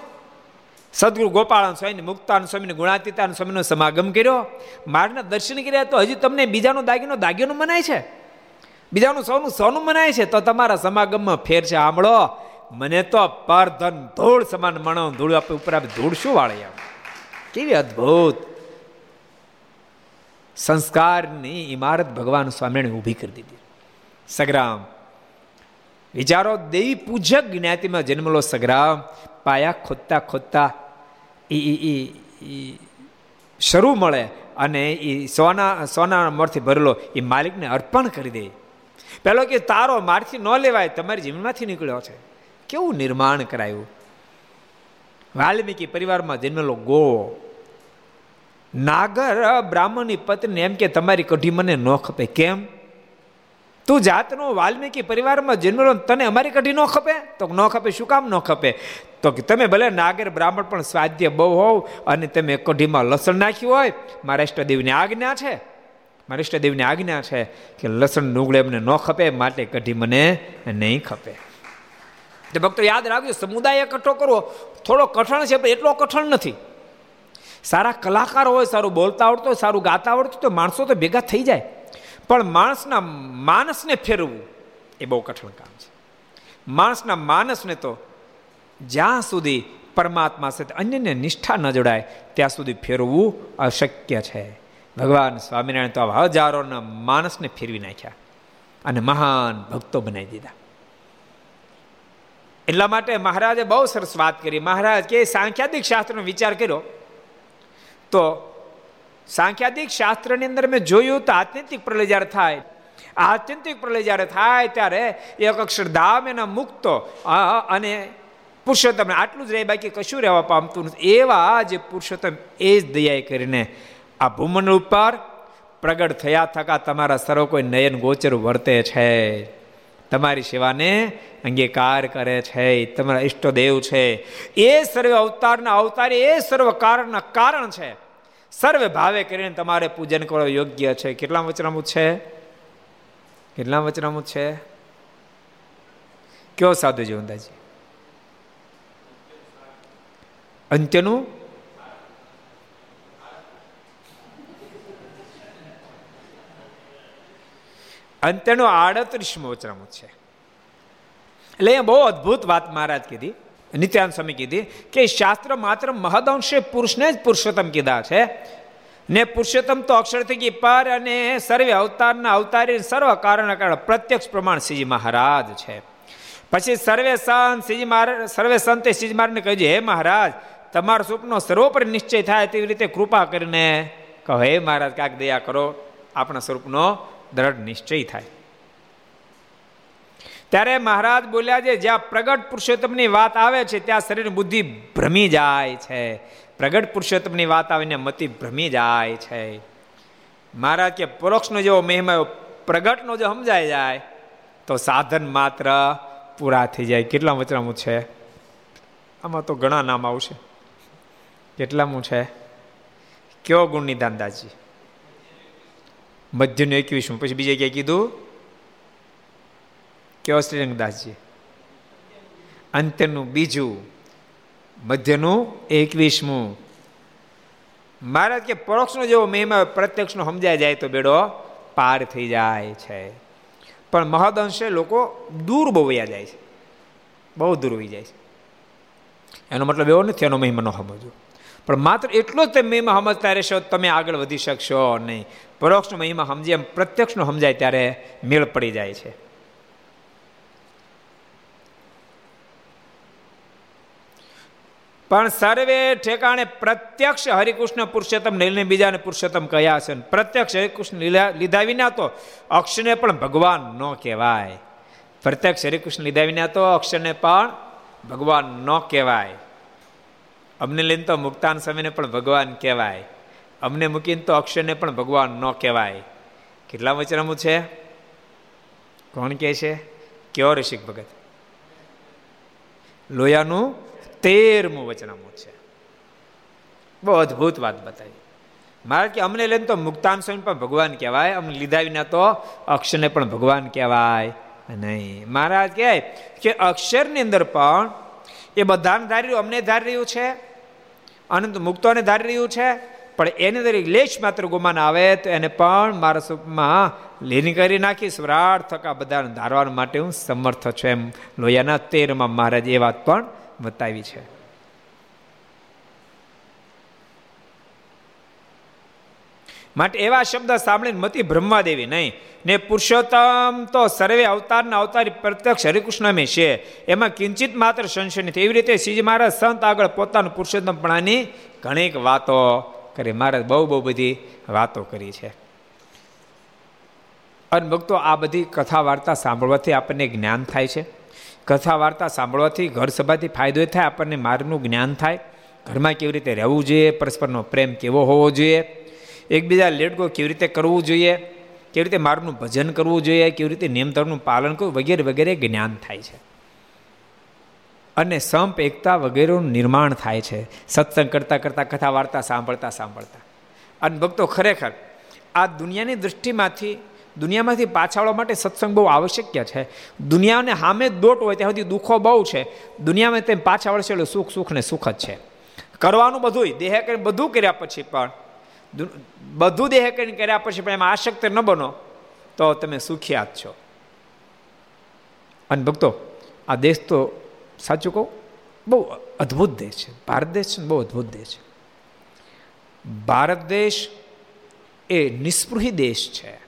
સદગુરુ ગોપાળન સ્વામી મુક્તાન સ્વામીને, ગુણાતીતાન સ્વામીનો સમાગમ કર્યો. મારના દર્શન કર્યા તો હજી તમને બીજાનો દાગીનો દાગીનો મનાય છે? બીજાનું સોનું સોનું મનાય છે? તો તમારા સમાગમમાં ફેર છે. સાંભળો મને તો પરધન ધૂળ સમાન મણો, ધૂળ આપે ઉપર આપે ધૂળ શું વાળે આમ કેવી અદભુત. સંસ્કારની ઇમારત ભગવાન સ્વામીને ઊભી કરી દીધી. સગ્રામ. વિચારો, દેવી પૂજક જ્ઞાતિમાં જન્મલો સગ્રામ, પાયા ખોદતા ખોદતા એ શરૂ મળે અને એ સોના સોના મોરથી ભરેલો એ માલિકને અર્પણ કરી દે. પેલો કે તારો મારથી ન લેવાય, તમારી જીવનમાંથી નીકળ્યો છે. કેવું નિર્માણ કરાયું? વાલ્મીકી પરિવારમાં જન્મેલો ગો નાગર બ્રાહ્મણની પત્ની એમ કે, તમારી કઢી મને ન ખપે. કેમ? તું જાતનો વાલ્મીકી પરિવારમાં જન્મેલો તને અમારી કઢી ન ખપે? તો ન ખપે, શું કામ ન ખપે? તો કે, તમે ભલે નાગર બ્રાહ્મણ, પણ સ્વાધ્ય બહુ હોવ અને તમે કઢીમાં લસણ નાખ્યું હોય. મારા ઇષ્ટદેવની આજ્ઞા છે. મારા ઇષ્ટદેવની આજ્ઞા છે કે લસણ ડુંગળી એમને ન ખપે, માટે કઢી મને નહીં ખપે. તો ભક્તો યાદ રાખજો, સમુદાય એકઠો કરવો, થોડો કઠણ છે, પણ એટલો કઠણ નથી. સારા કલાકાર હોય, સારું બોલતા આવડતું હોય, સારું ગાતા આવડતું તો માણસો તો ભેગા થઈ જાય. પણ માણસના માનસને ફેરવવું એ બહુ કઠણ કામ છે. માણસના માનસને તો જ્યાં સુધી પરમાત્મા સાથે અન્યને નિષ્ઠા ન જોડાય, ત્યાં સુધી ફેરવવું અશક્ય છે. ભગવાન સ્વામિનારાયણ તો હજારોના માણસને ફેરવી નાખ્યા અને મહાન ભક્તો બનાવી દીધા. એટલા માટે મહારાજે બહુ સરસ વાત કરી. મહારાજ કે સાંખ્યાદિક શાસ્ત્રનો વિચાર કર્યો. તો સાંખ્યાદિક શાસ્ત્રની અંદર મેં જોયું તો આત્યંતિક પ્રલય જ્યારે થાય, આત્યંતિક પ્રલય જ્યારે થાય ત્યારે એક અક્ષરધામ એના મુક્તો અને પુરુષોત્તમ આટલું જ રહે, બાકી કશું રહેવા પામતું નથી. એવા જે પુરુષોત્તમ એ જ દયા કરીને આ ભૂમન ઉપર પ્રગટ થયા થકા તમારા સર્વ કોઈ નયન ગોચર વર્તે છે. તમારી સેવાને અંગીકાર કરે છે. તમારા ઈષ્ટદેવ છે. એ સર્વ અવતારના અવતાર, એ સર્વ કારણના કારણ છે. સર્વે ભાવે કરીને તમારે પૂજન કરવા યોગ્ય છે. કેટલા વચનામું છે? કેટલા વચનામું છે? કયો સાધુ જીવનદાજી અંત્યનું? અંત્યનો આડત્રીસમો વચરામો છે. એટલે એ બહુ અદ્ભુત વાત મહારાજ કીધી. નિત્યાન સ્વામી કીધી કે શાસ્ત્ર માત્ર મહદઅંશે પુરુષને જ પુરુષોત્તમ કીધા છે. ને પુરુષોત્તમ તો અક્ષર થઈ પર અને સર્વે અવતારના અવતારી સર્વ કારણ કારણ પ્રત્યક્ષ પ્રમાણ શ્રીજી મહારાજ છે. પછી સર્વે સંત શ્રીજી મહારાજ સર્વે સંતે શ્રીજી મહારાજને કહ્યું હે મહારાજ, તમારો સ્વપ્નો સર્વોપરી નિશ્ચય થાય તેવી રીતે કૃપા કરીને કહો. હે મહારાજ કાંક દયા કરો. આપણા સ્વરૂપનો દ્રઢ નિશ્ચય થાય. ત્યારે મહારાજ બોલ્યા છે, જ્યાં પ્રગટ પુરુષોત્તમની વાત આવે છે, ત્યાં શરીર બુદ્ધિ ભ્રમી જાય છે. પ્રગટ પુરુષોત્તમની વાત આવીને મતિ ભ્રમી જાય છે. મહારાજ કે, પરોક્ષનો જેવો મહિમા પ્રગટનો જો સમજાય જાય, તો સાધન માત્ર પૂરા થઈ જાય. કેટલા વચરામું છે? આમાં તો ઘણા નામ આવશે. કેટલામું છે? કયો ગુણની દાંદાજી મધ્યનું એકવીસમું પછી બીજે ક્યાંય કીધું? કેવા શ્રીરંગદાસજી અંત્યનું બીજું મધ્યનું એકવીસમું. મહારાજ કે પરોક્ષનો જેવો મહિમા પ્રત્યક્ષનો સમજાય જાય તો બેડો પાર થઈ જાય છે. પણ મહદઅંશે લોકો દૂર બહુ વયા જાય છે. બહુ દૂર વહી જાય છે. એનો મતલબ એવો નથી, એનો મહિમા ન સમજવો. પણ માત્ર એટલો જ તમે મહિમા સમજતા રહેશો, તમે આગળ વધી શકશો નહીં. પરોક્ષનો મહિમા સમજે એમ, પ્રત્યક્ષનો સમજાય ત્યારે મેળ પડી જાય છે. પણ સર્વે ઠેકાણે પ્રત્યક્ષ હરિકૃષ્ણ પુરુષોત્તમ, નીલને બીજાને પુરુષોત્તમ કયા છે. પ્રત્યક્ષ હરિકૃષ્ણ લીધા વિના તો અક્ષને પણ ભગવાન ન કહેવાય. પ્રત્યક્ષ હરિકૃષ્ણ લીધા વિના તો અક્ષરને પણ ભગવાન ન કહેવાય. અમને લઈને તો મુક્તાન સમયને પણ ભગવાન કહેવાય. અમને મૂકીને તો અક્ષરને પણ ભગવાન ન કહેવાય. કેટલા વચનામું છે? કોણ કહે છે? કયો ઋષિક ભગત? લોયાનું તેરમું વચનામું છે. બહુ અદ્ભુત વાત બતાવી. મારે કે અમને લઈને તો મુક્તાન સ્વામી પણ ભગવાન કહેવાય, અમને લીધા વિના તો અક્ષરને પણ ભગવાન કહેવાય. નહીં. મહારાજ કહે કે અક્ષરની અંદર પણ એ બધાને ધારી રહ્યું અમને ધારી રહ્યું છે? અનંત મુક્તોને ધારી રહ્યું છે. પણ એની અંદર લેશ માત્ર ગુમાન આવે તો એને પણ મારા સુખમાં લીન કરી નાખી સ્વરાટ થકા બધાને ધારવા માટે હું સમર્થ છું એમ લોયાના તેરમાં મહારાજ એ વાત પણ બતાવી છે. માટે એવા શબ્દ સાંભળીને મતી બ્રહ્મા દેવી નહીં. ને પુરુષોત્તમ તો સર્વે અવતારના અવતારી પ્રત્યક્ષ હરિકૃષ્ણમે છે. એમાં કિંચિત માત્ર સંશય નથી. એવી રીતે શ્રીજી મહારાજ સંત આગળ પોતાનું પુરુષોત્તમપણાની ઘણીક વાતો કરી. મહારાજ બહુ બહુ બધી વાતો કરી છે. અને ભક્તો, આ બધી કથા વાર્તા સાંભળવાથી આપણને જ્ઞાન થાય છે. કથા વાર્તા સાંભળવાથી ઘર સભાથી ફાયદો થાય, આપણને માર્ગનું જ્ઞાન થાય. ઘરમાં કેવી રીતે રહેવું જોઈએ, પરસ્પરનો પ્રેમ કેવો હોવો જોઈએ. એકબીજા લેડકો કેવી રીતે કરવું જોઈએ, કેવી રીતે માર્ગનું ભજન કરવું જોઈએ, કેવી રીતે નિયમધર્મનું પાલન કરવું વગેરે વગેરે જ્ઞાન થાય છે. અને સંપ, એકતા વગેરેનું નિર્માણ થાય છે. સત્સંગ કરતાં કરતાં, કથા વાર્તા સાંભળતા સાંભળતા. અને ભક્તો ખરેખર આ દુનિયાની દૃષ્ટિમાંથી, દુનિયામાંથી પાછાળવા માટે સત્સંગ બહુ આવશ્યક છે. દુનિયાને સામે દોટ હોય ત્યાં સુધી દુઃખો બહુ છે. દુનિયામાં તેમ પાછા વળશે એટલે સુખ સુખ ને સુખ જ છે. કરવાનું બધું દેહ કરી બધું કર્યા પછી પણ બધું દેહ કરીને કર્યા પછી પણ એમાં આસક્ત ન બનો, તો તમે સુખ્યાત છો. અને ભક્તો, આ દેશ તો સાચું કહું, બહુ અદ્ભુત દેશ છે. ભારત દેશ છે બહુ અદ્ભુત દેશ છે. ભારત દેશ એ નિસ્પૃહી દેશ છે.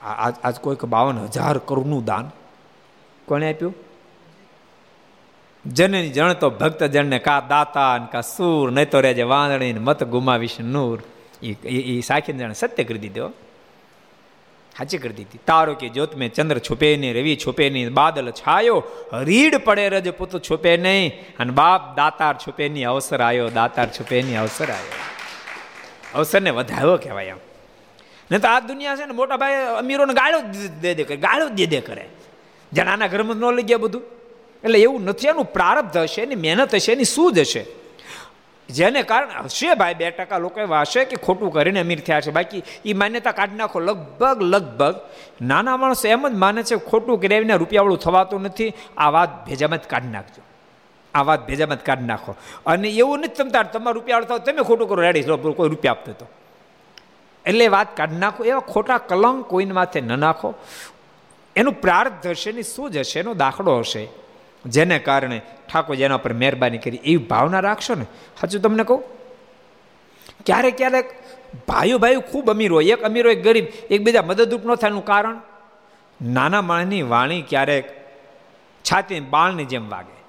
આજ કોઈક બાવન હજાર કરોડનું દાન કોણે આપ્યું? જનની જણ તો ભક્ત જણને કા દાતા ને કા સૂર, નહીં તો રેજે વાંદણી ને મત ગુમાવીશ નૂર. એ સાખી જણે સત્ય કરી દીધો સાચી કરી દીધી. તારો કે જ્યોત મેં ચંદ્ર છુપે નહીં, રવિ છુપે નહીં, બાદલ છાયો, રીડ પડે રજ પુત છુપે નહીં, અને બાપ દાતાર છુપે નહીં, અવસર આવ્યો દાતાર છુપે નહીં, અવસર આવ્યો અવસરને વધાવ્યો કહેવાય એમ નહીં તો આ દુનિયા છે ને મોટા ભાઈ અમીરોને ગાળો દે દે કરે, ગાળો દે દે કરે. જણાના ઘરમાં ન લઈ ગયા બધું. એટલે એવું નથી, એનું પ્રારબ્ધ હશે, એની મહેનત હશે, એની જ હશે. જેને કારણે, હશે ભાઈ, બે ટકા લોકો એવા હશે કે ખોટું કરીને અમીર થયા છે. બાકી એ માન્યતા કાઢી નાખો. લગભગ લગભગ નાના માણસો એમ જ માને છે, ખોટું કરાવીને રૂપિયાવાળું થવાતું નથી. આ વાત ભેજામાં જ કાઢી નાખજો. આ વાત ભેજામાં જ કાઢી નાખો. અને એવું નથી તમતા તમારે રૂપિયાવાળું થાવ તમે ખોટું કરો. રેડી કોઈ રૂપિયા આપતો તો. એટલે વાત કાઢી નાખો. એવા ખોટા કલંક કોઈને માથે ન નાખો. એનું પ્રાર્થ હશે ને શું જ હશે, એનો દાખલો હશે. જેને કારણે ઠાકોર જેના પર મહેરબાની કરી, એવી ભાવના રાખશો ને? હજુ તમને કહું? ક્યારેક ક્યારેક ભાઈઓ ભાઈઓ ખૂબ અમીર હોય. એક અમીર હોય ગરીબ, એકબીજા મદદરૂપ ન થાયનું કારણ? નાના માણસની વાણી ક્યારેક છાતી બાળની જેમ વાગે.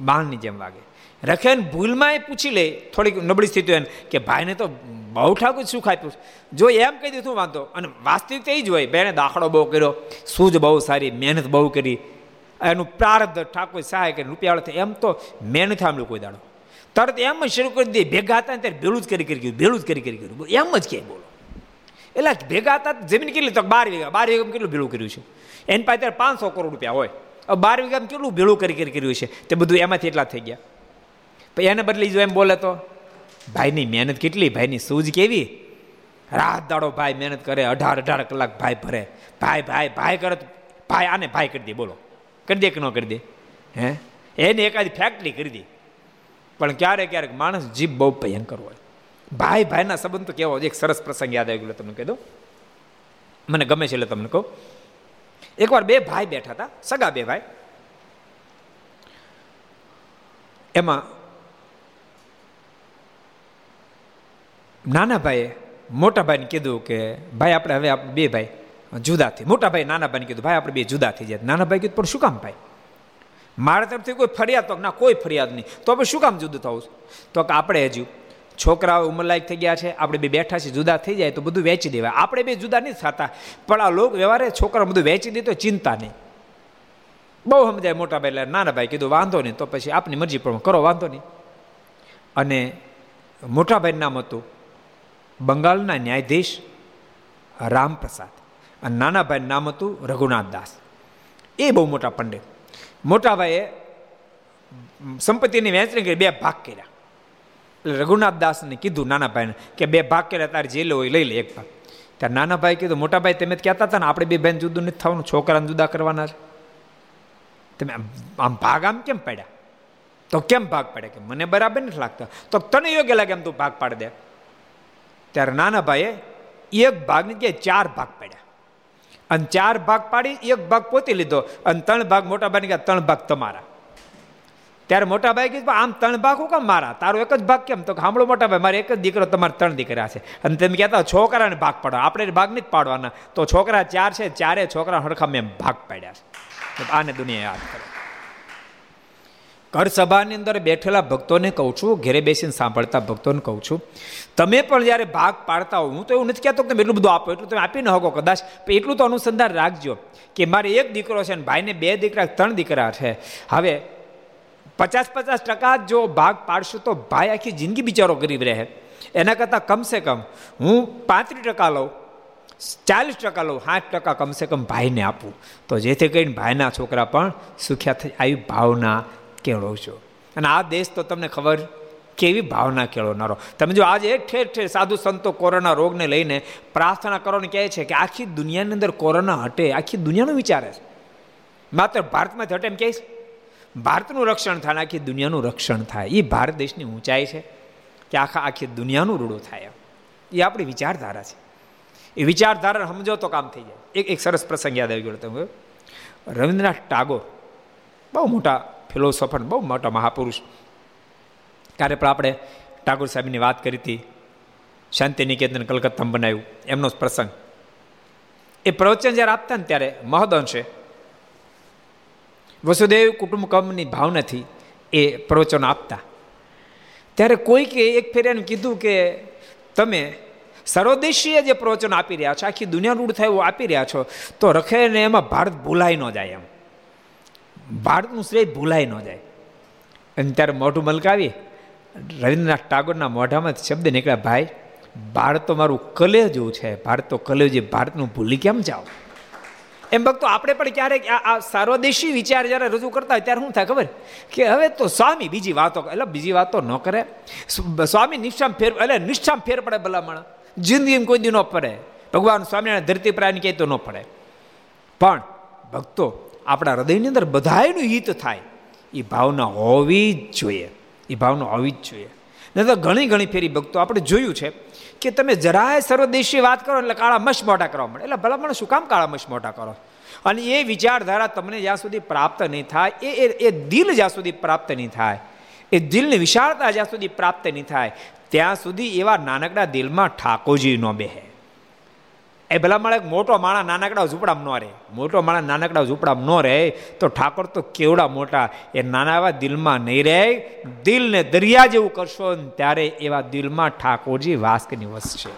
બાળની જેમ વાગે. રખે ભૂલમાં એ પૂછી લે. થોડીક નબળી સ્થિતિ હોય કે ભાઈને તો બહુ ઠાકુર સુખ આપ્યું. જો એમ કહી દીધું વાંધો? અને વાસ્તવિકતા એ જ હોય. બેને દાખલો બહુ કર્યો, સૂઝ બહુ સારી, મહેનત બહુ કરી. એનું પ્રારબ્ધ ઠાકોર સહાય કરી રૂપિયાવાળા એમ તો મહેનત આમલું કોઈ દાડો. તરત એમ જ શરૂ કરી દે. ભેગા હતા ત્યારે ભેળું જ કરી કરી ગયું, ભેળું જ કરી કરી કર્યું એમ જ કે બોલો. એટલે ભેગા હતા જમીન કેટલી તો બાર વીઘા. બાર વીઘામાં કેટલું ભેળું કર્યું છે? એની પાસે ત્યારે પાંચસો કરોડ રૂપિયા હોય. બાર વીઘામાં કેટલું ભેળું કરી કરી કર્યું છે? તે બધું એમાંથી એટલા થઈ ગયા. પછી એને બદલી જો એમ બોલે તો, ભાઈની મહેનત કેટલી? ભાઈની સૂઝ કેવી? રાત દાડો ભાઈ મહેનત કરે, અઢાર અઢાર કલાક ભાઈ ભરે. ભાઈ ભાઈ ભાઈ કરે ભાઈ આને ભાઈ કરી દે. બોલો. કરી દે કે ન કરી દે? હે? એને એકાદી ફેક્ટરી કરી દે. પણ ક્યારેક ક્યારેક માણસ જીભ બહુ ભયંકર હોય. ભાઈ ભાઈના સંબંધ તો કેવો એક સરસ પ્રસંગ યાદ આવી ગયો તમને કહી દઉં. મને ગમે છે એટલે તમને કહું. એકવાર બે ભાઈ બેઠા હતા સગા બે ભાઈ. એમાં નાના ભાઈએ મોટા ભાઈને કીધું કે ભાઈ આપણે હવે બે ભાઈ. જુદા થઈ મોટા ભાઈ નાના ભાઈને કીધું, ભાઈ, આપણે બે જુદા થઈ જાય. નાના ભાઈ કીધું, પણ શું કામ ભાઈ? મારા તરફથી કોઈ ફરિયાદ તો ના, કોઈ ફરિયાદ નહીં. તો આપણે શું કામ જુદું થવું? તો કે, આપણે હજુ છોકરાઓ ઉંમરલાયક થઈ ગયા છે, આપણે બે બેઠા છીએ, જુદા થઈ જાય તો બધું વેચી દેવાય. આપણે બે જુદા નહીં થતા, પણ આ લોક વ્યવહારે છોકરા બધું વેચી દે તો ચિંતા નહીં. બહુ સમજાય મોટા ભાઈ, એટલે નાના ભાઈ કીધું, વાંધો નહીં, તો પછી આપની મરજી પ્રમાણે કરો, વાંધો નહીં. અને મોટા ભાઈનું નામ હતું બંગાળના ન્યાયાધીશ રામપ્રસાદ. અને નાના ભાઈ નામ હતું રઘુનાથ દાસ. એ બહુ મોટા પંડિત. મોટા ભાઈએ સંપત્તિની વહેંચણી કરી, બે ભાગ કર્યા. એટલે રઘુનાથ દાસને કીધું નાના ભાઈને કે બે ભાગ કર્યા, તારે જે હોય લઈ લે એક ભાગ. ત્યારે નાના ભાઈ કીધું, મોટા ભાઈ, તમે કહેતા હતા ને, આપણે બે બેન જુદું નથી થવાનું, છોકરાને જુદા કરવાના છે. તમે આમ ભાગ આમ કેમ પડ્યા? તો કેમ ભાગ પડે કે મને બરાબર નથી લાગતા. તો તને યોગ્ય લાગે એમ તું ભાગ પાડી દે. ત્યારે નાના ભાઈએ એક ભાગની જગ્યાએ ચાર ભાગ પાડ્યા. અને ચાર ભાગ પાડી, એક ભાગ પોતે લીધો. અને ત્રણ ભાગ મોટા ભાઈ ગયા ત્રણ ભાગ તમારા. ત્યારે મોટા ભાઈ કીધું, આમ ત્રણ ભાગ હું કેમ મારા? તારો એક જ ભાગ કેમ? તો સાંભળો મોટા ભાઈ, મારે એક જ દીકરો તમારે ત્રણ દીકરા છે. અને તમે કહેતા, છોકરાને ભાગ પાડો. આપણે ભાગ નથી પાડવાના. તો છોકરા ચાર છે, ચારે છોકરા હડખા મેં ભાગ પાડ્યા છે. આને દુનિયા યાદ કરે. ઘર સભાની અંદર બેઠેલા ભક્તોને કહું છું, ઘેરે બેસીને સાંભળતા ભક્તોને કહું છું, તમે પણ જ્યારે ભાગ પાડતા હો, હું તો એવું નથી કહેતો કે તમે એટલું બધું આપો, એટલું તમે આપી ન શકો કદાચ એટલું તો અનુસંધાન રાખજો કે મારે એક દીકરો છે ને ભાઈને બે દીકરા, ત્રણ દીકરા છે. હવે પચાસ પચાસ ટકા જો ભાગ પાડશું તો ભાઈ આખી જિંદગી બિચારો ગરીબ રહે. એના કરતાં કમસે કમ હું પાંત્રીસ ટકા લઉં, ચાલીસ ટકા લઉં, સાઠ ટકા કમસે કમ ભાઈને આપું. તો જેથી કરીને ભાઈના છોકરા પણ સુખ્યા થઈ આવી ભાવના કેળો છો? અને આ દેશ તો તમને ખબર કેવી ભાવના કેળવનારો તમે જો આજે ઠેર ઠેર સાધુ સંતો કોરોના રોગને લઈને પ્રાર્થના કરવાનું કહે છે કે આખી દુનિયાની અંદર કોરોના હટે, આખી દુનિયાનું વિચારે છે. માત્ર ભારતમાં હટે એમ કહીશ ભારતનું રક્ષણ થાય આખી દુનિયાનું રક્ષણ થાય. એ ભારત દેશની ઊંચાઈ છે કે આખા આખી દુનિયાનું રૂડું થાય એ આપણી વિચારધારા છે. એ વિચારધારા સમજો તો કામ થઈ જાય. એક એક સરસ પ્રસંગ યાદ આવી ગયો તમે. રવિન્દ્રનાથ ટાગોર, બહુ મોટા ફિલોસોફર બહુ મોટા મહાપુરુષ. ત્યારે પણ આપણે ટાગોર સાહેબની વાત કરી હતી શાંતિ નિકેતન કલકત્તામાં બનાવ્યું, એમનો પ્રસંગ. એ પ્રવચન જ્યારે આપતા ને ત્યારે મહદઅંશે વસુદેવ કુટુંબકમની ભાવનાથી એ પ્રવચન આપતા. ત્યારે કોઈકે એક ફેરે કીધું કે, તમે સર્વદેશીય જે પ્રવચન આપી રહ્યા છો, આખી દુનિયા રૂઢ થાય એવું આપી રહ્યા છો, તો રખે ને એમાં ભારત ભૂલાઈ ન જાય એમ. ભારતનું શ્રેય ભૂલાઈ ન જાય. અને ત્યારે મોઢું મલકાવી રવિન્દ્રનાથ ટાગોરના મોઢામાં શબ્દ નીકળ્યા, ભાઈ ભારત તો મારું કલેજું છે. ભારત તો કલેજી ભારતનું ભૂલી કેમ જાઓ? એમ ભક્તો, આપણે પણ ક્યારેક આ સાર્વદેશી વિચાર જ્યારે રજૂ કરતા હોય ત્યારે શું થાય ખબર? કે હવે તો સ્વામી બીજી વાતો એટલે બીજી વાતો ન કરે. સ્વામી નિષ્ઠામ ફેર એટલે નિષ્ઠામ ફેર પડે ભલામણ. જિંદગીમાં કોઈ દી ન પડે ભગવાન સ્વામિનારાયણ ધરતી પ્રાણી કહે તો ન પડે પણ ભક્તો આપણા હૃદયની અંદર બધાયનું હિત થાય, એ ભાવના હોવી જ જોઈએ. એ ભાવના હોવી જ જોઈએ. નહીં તો ઘણી ઘણી ફેરી ભક્તો આપણે જોયું છે કે તમે જરાય સર્વદેશી વાત કરો એટલે કાળા મશ મોટા કરવા મળે. એટલે ભલા મને શું કામ કાળા મશ મોટા કરો? અને એ વિચારધારા તમને જ્યાં સુધી પ્રાપ્ત નહીં થાય એ એ દિલ જ્યાં સુધી પ્રાપ્ત નહીં થાય, એ દિલની વિશાળતા જ્યાં સુધી પ્રાપ્ત નહીં થાય, ત્યાં સુધી એવા નાનકડા દિલમાં ઠાકોરજી ન બેહે. એ ભલા મળે મોટો માણા નાનકડા ઝૂંપડામાં ન રહે. મોટો માણા નાનકડા ઝૂંપડામાં ન રહે તો ઠાકોર તો કેવડા મોટા. એ નાના એવા દિલમાં નહીં રહે. દિલને દરિયા જેવું કરશો ને ત્યારે એવા દિલમાં ઠાકોરજી વાસ્કની વસશે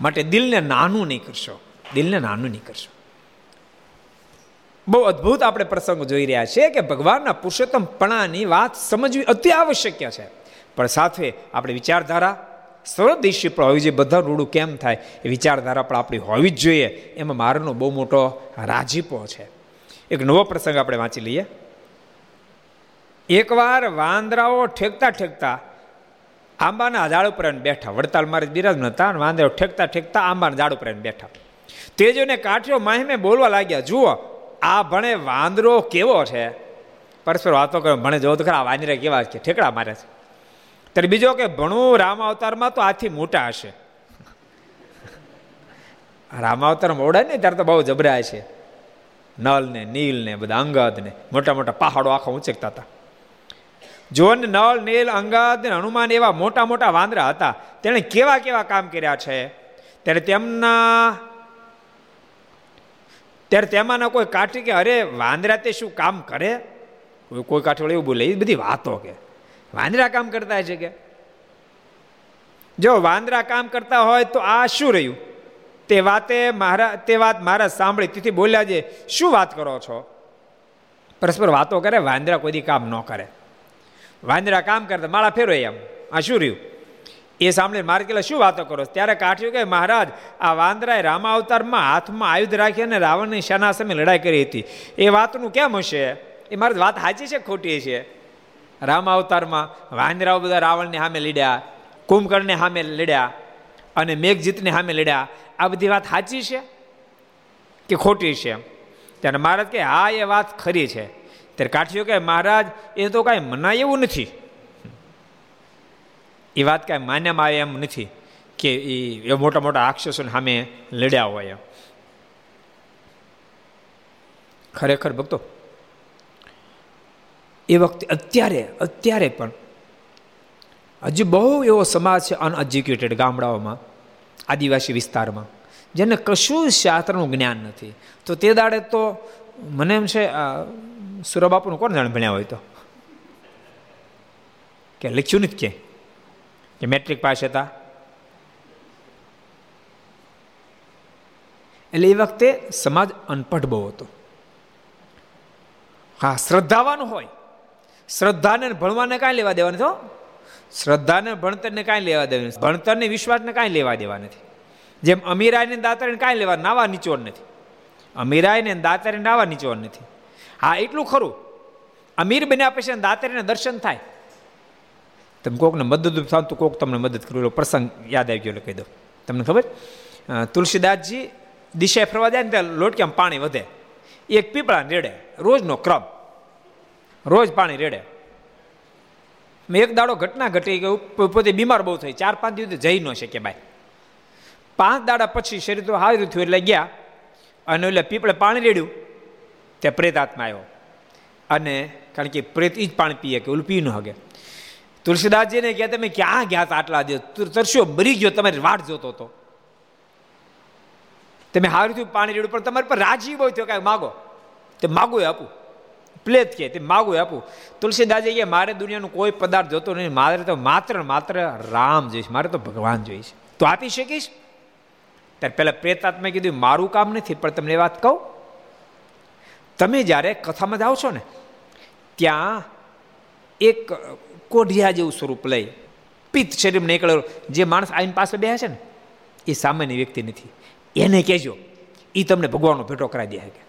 માટે દિલને નાનું નહીં કરશો. દિલને નાનું નહીં કરશો. બહુ અદ્ભુત આપણે પ્રસંગ જોઈ રહ્યા છીએ કે ભગવાનના પુરુષોત્તમપણાની વાત સમજવી અતિ આવશ્યક છે. પણ સાથે આપણે વિચારધારા સ્વદેશી હોવી જોઈએ બધા રૂડું કેમ થાય એ વિચારધારા પણ આપણી હોવી જ જોઈએ. એમાં મારનો બહુ મોટો રાજીપો છે. એક નવો પ્રસંગ આપણે વાંચી લઈએ. એકવાર વાંદરાઓ ઠેકતા ઠેકતા આંબાના ઝાડ ઉપર બેઠા. વડતાલ મારે બિરાજ હતા વાંદરાઓ ઠેકતા ઠેકતા આંબાના ઝાડ ઉપર બેઠા. તેજોને કાઠ્યો માહિમે બોલવા લાગ્યા, જુઓ, આ ભણે વાંદરો કેવો છે? પરસ્પર વાતો કરો ભણે, જોવો તો ખરા વાંદરા કેવા છે? ઠેકડા મારે છે. ત્યારે બીજો કે ભણું રામ અવતારમાં તો આથી મોટા હશે. રામ અવતાર મોડા ને ત્યારે તો બહુ જબરા છે. નલ ને નીલ ને બધા અંગદ ને મોટા મોટા પહાડો આખા ઊંચકતા હતા. જોન નળ, નીલ, અંગદ ને હનુમાન એવા મોટા મોટા વાંદરા હતા, તેણે કેવા કેવા કામ કર્યા છે? ત્યારે તેમના, ત્યારે તેમાંના કોઈ કાઠી કે અરે વાંદરા તે શું કામ કરે? કોઈ કાઠી એવું બોલે, એ બધી વાતો કે. વાંદરા કામ કરતા છે કે? જો વાંદરા કામ કરતા હોય તો આ શું રહ્યું? તે વાતે મારા, તે વાત મારા સાંભળી, તેથી બોલ્યા છે શું વાત કરો છો? પરસ્પર વાતો કરે, વાંદરા કોઈ કામ ન કરે. વાંદરા કામ કરતા, માળા ફેરો એમ. આ શું રહ્યું? એ સાંભળીને મારે કેલા શું વાતો કરો ત્યારે કાઠ્યું કે મહારાજ, આ વાંદરાએ રામા અવતારમાં હાથમાં આયુધ રાખી અને રાવણની સેના સામે લડાઈ કરી હતી. એ વાતનું કેમ હશે? એ મારી વાત સાચી છે ખોટી છે? રામ અવતારમાં વાંદરાઓ બધા રાવણને સામે લડ્યા, કુંભકર્ણને સામે લડ્યા અને મેઘજીતને સામે લડ્યા. આ બધી વાત સાચી છે કે ખોટી છે? ત્યારે મહારાજ કે હા, એ વાત ખરી છે. ત્યારે કાઠીઓ કે મહારાજ, એ તો કાંઈ મનાય એવું નથી. એ વાત કાંઈ માન્યમાં આવે એમ નથી કે એ મોટા મોટા રાક્ષસોને સામે લડ્યા હોય ખરેખર ભક્તો એ વખતે અત્યારે અત્યારે પણ હજુ બહુ એવો સમાજ છે અનએજ્યુકેટેડ ગામડાઓમાં, આદિવાસી વિસ્તારમાં, જેને કશું શાસ્ત્રનું જ્ઞાન નથી. તો તે દાડે તો મને એમ છે સુરબાપુનું કોણ જાણે ભણ્યા હોય તો? કે લખ્યું નથી કે? કે મેટ્રિક પાસ હતા? એટલે એ વખતે સમાજ અનપઢ બહુ હતો. હા, શ્રદ્ધાવાનું હોય. શ્રદ્ધાને ભણવાને કાંઈ લેવા દેવા નથી શ્રદ્ધાને ભણતરને કાંઈ લેવા દેવા નથી. ભણતરને વિશ્વાસને કાંઈ લેવા દેવા નથી. જેમ અમીરાયને દાતારીને કાંઈ લેવા નાવા નીચોડ નથી. અમીરાયને દાતારી નાવા નીચોડ નથી. હા, એટલું ખરું. અમીર બન્યા પછી દાતારીને દર્શન થાય. તમે કોકને મદદ થાવ તો કોક તમને મદદ કરું. પ્રસંગ યાદ આવી ગયો કહી દો તમને ખબર? તુલસીદાસજી દિશાએ ફરવા જાય ને ત્યાં લોટક્યામાં પાણી વધે. એક પીપળા રેડે. રોજનો ક્રમ. રોજ પાણી રેડે. મેં એક દાડો ઘટના ઘટી કે પોતે બીમાર બહુ થઈ. ચાર, પાંચ દિવસ જઈ ન શકે ભાઈ પાંચ દાડા પછી શરીર તો હાજર થયું એટલે ગયા. અને એટલે પીપળે પાણી રેડ્યું. ત્યાં પ્રેતાત્મા આવ્યો. અને કારણ કે પ્રેત એ જ પાણી પીએ કે ઓલું પી ન હગે. તુલસીદાસજીને કહે, તમે ક્યાં ગયા હતા આટલા દિવસ? તરસ્યો, મરી ગયો, તમારી વાટ જોતો હતો. તમે હારું થયું, પાણી રેડ્યું, પણ તમારી પર રાજી બહુ થયો કાંઈ માગો. તે માગો આપું. પ્લેત કે તે માગું આપું. તુલસીદાસજી કે મારે દુનિયાનું કોઈ પદાર્થ જોતો નહીં મારે તો માત્ર માત્ર રામ જોઈશ. મારે તો ભગવાન જોઈશ. તો આપી શકીશ? ત્યારે પહેલાં પ્રેતાત્માએ કીધું, મારું કામ નથી, પણ તમને વાત કહું? તમે જ્યારે કથામાં જાઓ છો ને, ત્યાં એક કોઢિયા જેવું સ્વરૂપ લઈ, પિત્ત શરીરમાં નીકળેલો જે માણસ આઈન પાસે બેસે છે ને, એ સામાન્ય વ્યક્તિ નથી. એને કહેજો એ તમને ભગવાનનો ભેટો કરાવી દે કે.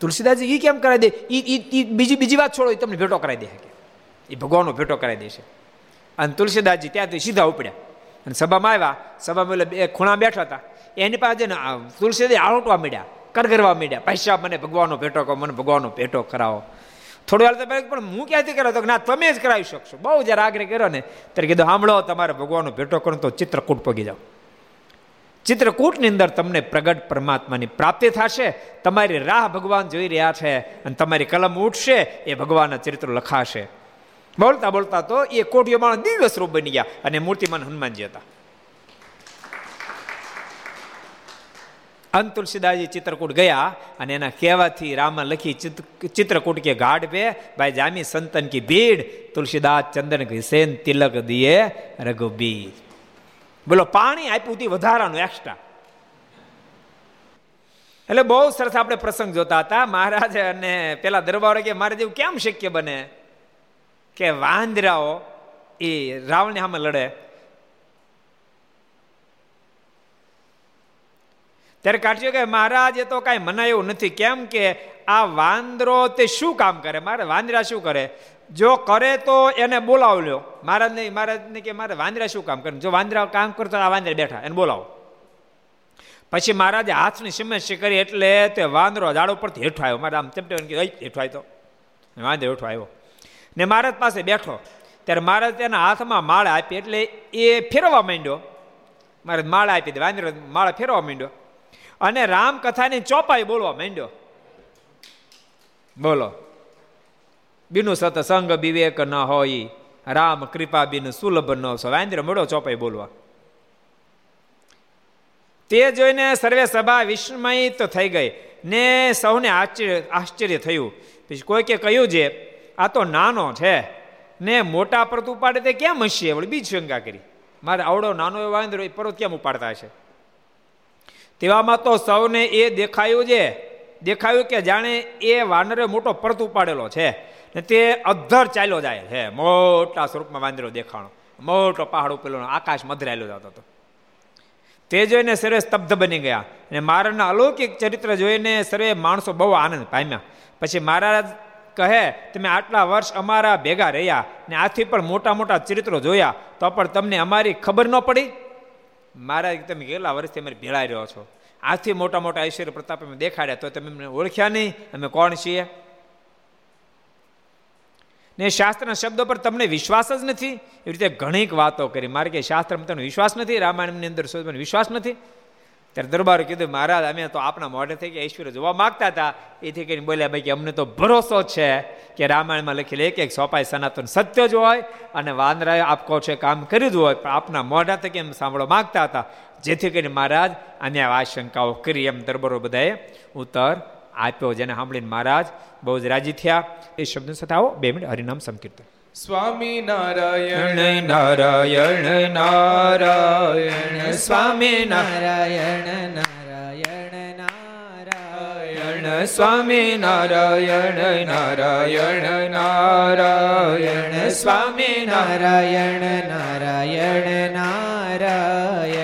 તુલસીદાસજી એ કેમ કરાવી દે? એ બીજી બીજી વાત છોડો એ તમને ભેટો કરાવી દે કે એ ભગવાનનો ભેટો કરાવી દેશે. અને તુલસીદાસજી ત્યાંથી સીધા ઉપડ્યા. અને સભામાં આવ્યા. સભામાં એટલે ખૂણા બેઠા હતા. એની પાસે ને તુલસીદાસ આળોટવા માંડ્યા, કરગરવા માંડ્યા. પૈસા મને ભગવાનનો ભેટો કહો મને ભગવાનનો ભેટો કરાવો. થોડી વાર તો પણ હું ક્યાંથી કરાવતો ના, તમે જ કરાવી શકશો. બહુ જ્યારે આગ્રહ કર્યો ને. ત્યારે કીધું સાંભળો તમારે ભગવાનનો ભેટો કરો તો ચિત્રકૂટ પગી જાઓ. ચિત્રકૂટની અંદર તમને પ્રગટ પરમાત્માની પ્રાપ્તિ થશે. તમારી રાહ ભગવાન જોઈ રહ્યા છે અને તમારી કલમ ઉઠશે, એ ભગવાનના ચરિત્ર લખાશે. બોલતા બોલતા તો એ કોટીઓ માણસ દિવ્ય સ્વરૂપ બની ગયા અને મૂર્તિમાન હનુમાનજી હતા. અંત તુલસીદાસજી ચિત્રકૂટ ગયા અને એના કહેવાથી રામા લખી ચિત્રકૂટ કે ગાઢ પે, ભાઈ જામી સંતન કી ભીડ, તુલસીદાસ ચંદન ઘીસેન તિલક દિયે રઘુબીર. બોલો, પાણી આપ્યું હતી વધારાનું એક્સ્ટ્રા એટલે બહુ સરસ આપણે પ્રસંગ જોતા હતા. મહારાજ અને પેલા દરબારો કે, મારે જેવું કેમ શક્ય બને કે વાંદરાઓ એ રાવણને સામે લડે? ત્યારે કાઢ્યો કે, મહારાજ એ તો કાંઈ મનાયું નથી. કેમ કે આ વાંદરો તે શું કામ કરે? મારે વાંદરા શું કરે? જો કરે તો એને બોલાવ લ્યો. મહારાજને મહારાજને કે મારે વાંદરા શું કામ કરે જો વાંદરા કામ કરતો આ વાંદરા બેઠા, એને બોલાવો. પછી મહારાજે હાથની સમસ્યા કરી એટલે તે વાંદરો ઝાડ ઉપરથી હેઠો આવ્યો. મારે આમ ચમટે હેઠો આવ્યો વાંદરો હેઠો આવ્યો. ને મહારાજ પાસે બેઠો. ત્યારે મહારાજ તેના હાથમાં માળા આપી એટલે એ ફેરવા માંડ્યો. મારે માળા આપી દે વાંદરો માળા ફેરવા માંડ્યો. અને રામકથાની ચોપાઈ બોલવા માંડ્યો. બોલો. બીનુ સતસંગ વિવેક ન હોય. રામ કૃપા બિન સુલભ ન વાંદ્ર મળો ચોપાઈ બોલવા. તે જોઈને સર્વે સભા વિસ્મયિત થઈ ગઈ. ને સૌને આશ્ચર્ય આશ્ચર્ય થયું. પછી કોઈ કે કહ્યું છે આ તો નાનો છે. ને મોટા પરત ઉપાડે તે કેમ હશે? વળી બીજ શંકા કરી. મારે આવડો નાનો એવો વાંદરો એ પર્વત કેમ ઉપાડતા હશે? તેવામાં તો સૌને એ દેખાયું છે દેખાયું કે જાણે એ વાનરે મોટો પરત ઉપાડેલો છે ને તે અધ્ધર ચાલ્યો જાય છે. મોટા સ્વરૂપમાં વાંદરો દેખાણો. મોટો પહાડ ઉપેલો આકાશ મધરાયેલો જતો હતો. તે જોઈને સર્વે સ્તબ્ધ બની ગયા અને મારાના અલૌકિક ચરિત્ર જોઈને સર્વે માણસો બહુ આનંદ પામ્યા. પછી મહારાજ કહે, તમે આટલા વર્ષ અમારા ભેગા રહ્યા ને આથી પણ મોટા મોટા ચરિત્રો જોયા, તો પણ તમને અમારી ખબર ન પડી? મહારાજ, તમે કેટલા વર્ષથી અમે ભેળાઈ રહ્યો છો? આથી મોટા મોટા ઐશ્વર્ય પ્રતાપ અમે દેખાડ્યા. તો તમે અમને ઓળખ્યા નહીં, અમે કોણ છીએ? ને શાસ્ત્રના શબ્દો પર તમને વિશ્વાસ જ નથી. એવી રીતે ઘણીક વાતો કરી. મારે કે શાસ્ત્રમાં તમને વિશ્વાસ નથી, રામાયણની અંદર વિશ્વાસ નથી. ત્યારે દરબારે કીધું, મહારાજ, અમે તો આપણા મોઢે થઈ ગયા ઈશ્વર જોવા માગતા હતા. એથી કરીને બોલ્યા, ભાઈ, કે અમને તો ભરોસો છે કે રામાયણમાં લખેલી એક એક સોપાઈ સનાતન સત્ય જ હોય અને વાંદરાએ આપ કહો છે કામ કર્યું જ હોય, પણ આપના મોઢા થકી એમ સાંભળવા માગતા હતા? જેથી કરીને મહારાજ અને આ શંકાઓ કરી એમ દરબારો બધાએ ઉત્તર આપ્યો. જેને સાંભળીને મહારાજ બહુ જ રાજી થયા. એ શબ્દ સાથે આવો બે મિનિટ હરિનામ સંકીર્તન. સ્વામી નારાયણ નારાયણ નારાયણ સ્વામી નારાયણ નારાયણ નારાયણ સ્વામી નારાયણ નારાયણ નારાયણ સ્વામી નારાયણ નારાયણ નારાયણ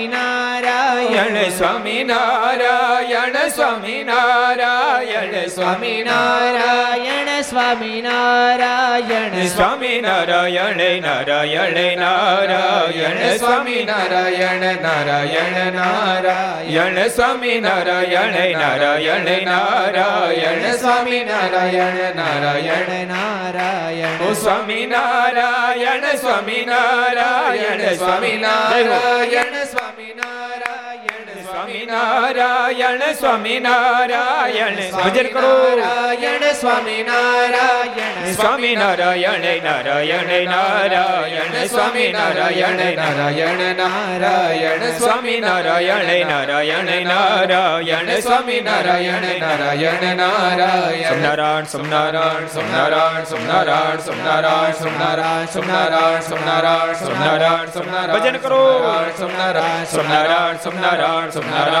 நாராயண சுவாமி நாராயண சுவாமி நாராயண சுவாமி நாராயண சுவாமி நாராயண. சுவாமி நாராயண நாராயண நாராயண சுவாமி நாராயண நாராயண நாராயண. சுவாமி நாராயண நாராயண நாராயண சுவாமி நாராயண நாராயண நாராயண. ஓ சுவாமி நாராயண சுவாமி நாராயண சுவாமி நாராயண નારાયણ સ્વામી નારાયણ ભજન કરો નારાયણ સ્વામી નારાયણ સ્વામી નારાયણ નારાયણ નારાયણ સ્વામી નારાયણ નારાયણ નારાયણ સ્વામી નારાયણ નારાયણ નારાયણ સ્વામી નારાયણ નારાયણ નારાયણ નારાયણ સોમનારાયણ સોમનારાયણ સોમનારાયણ સોમનારાયણ સોમનારાયણ સોમનારાયણ સોમનારાયણ સોમનારાયણ સોમનારાયણ ભજન કરો સોમનારાયણ સોમનારાયણ સોમનારાયણ સોમનારાયણ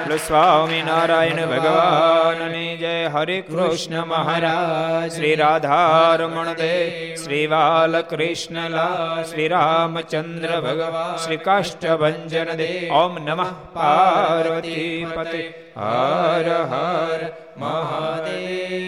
બોલો સ્વામી નારાયણ ભગવાનની જય હરે કૃષ્ણ મહારાજ શ્રી રાધારમણ દેવ શ્રી બાલકૃષ્ણલા શ્રી રામચંદ્ર ભગવાન શ્રી કાષ્ટભન દેવ ઓમ નમઃ પાર્વતી પતે હર હર મહાદેવ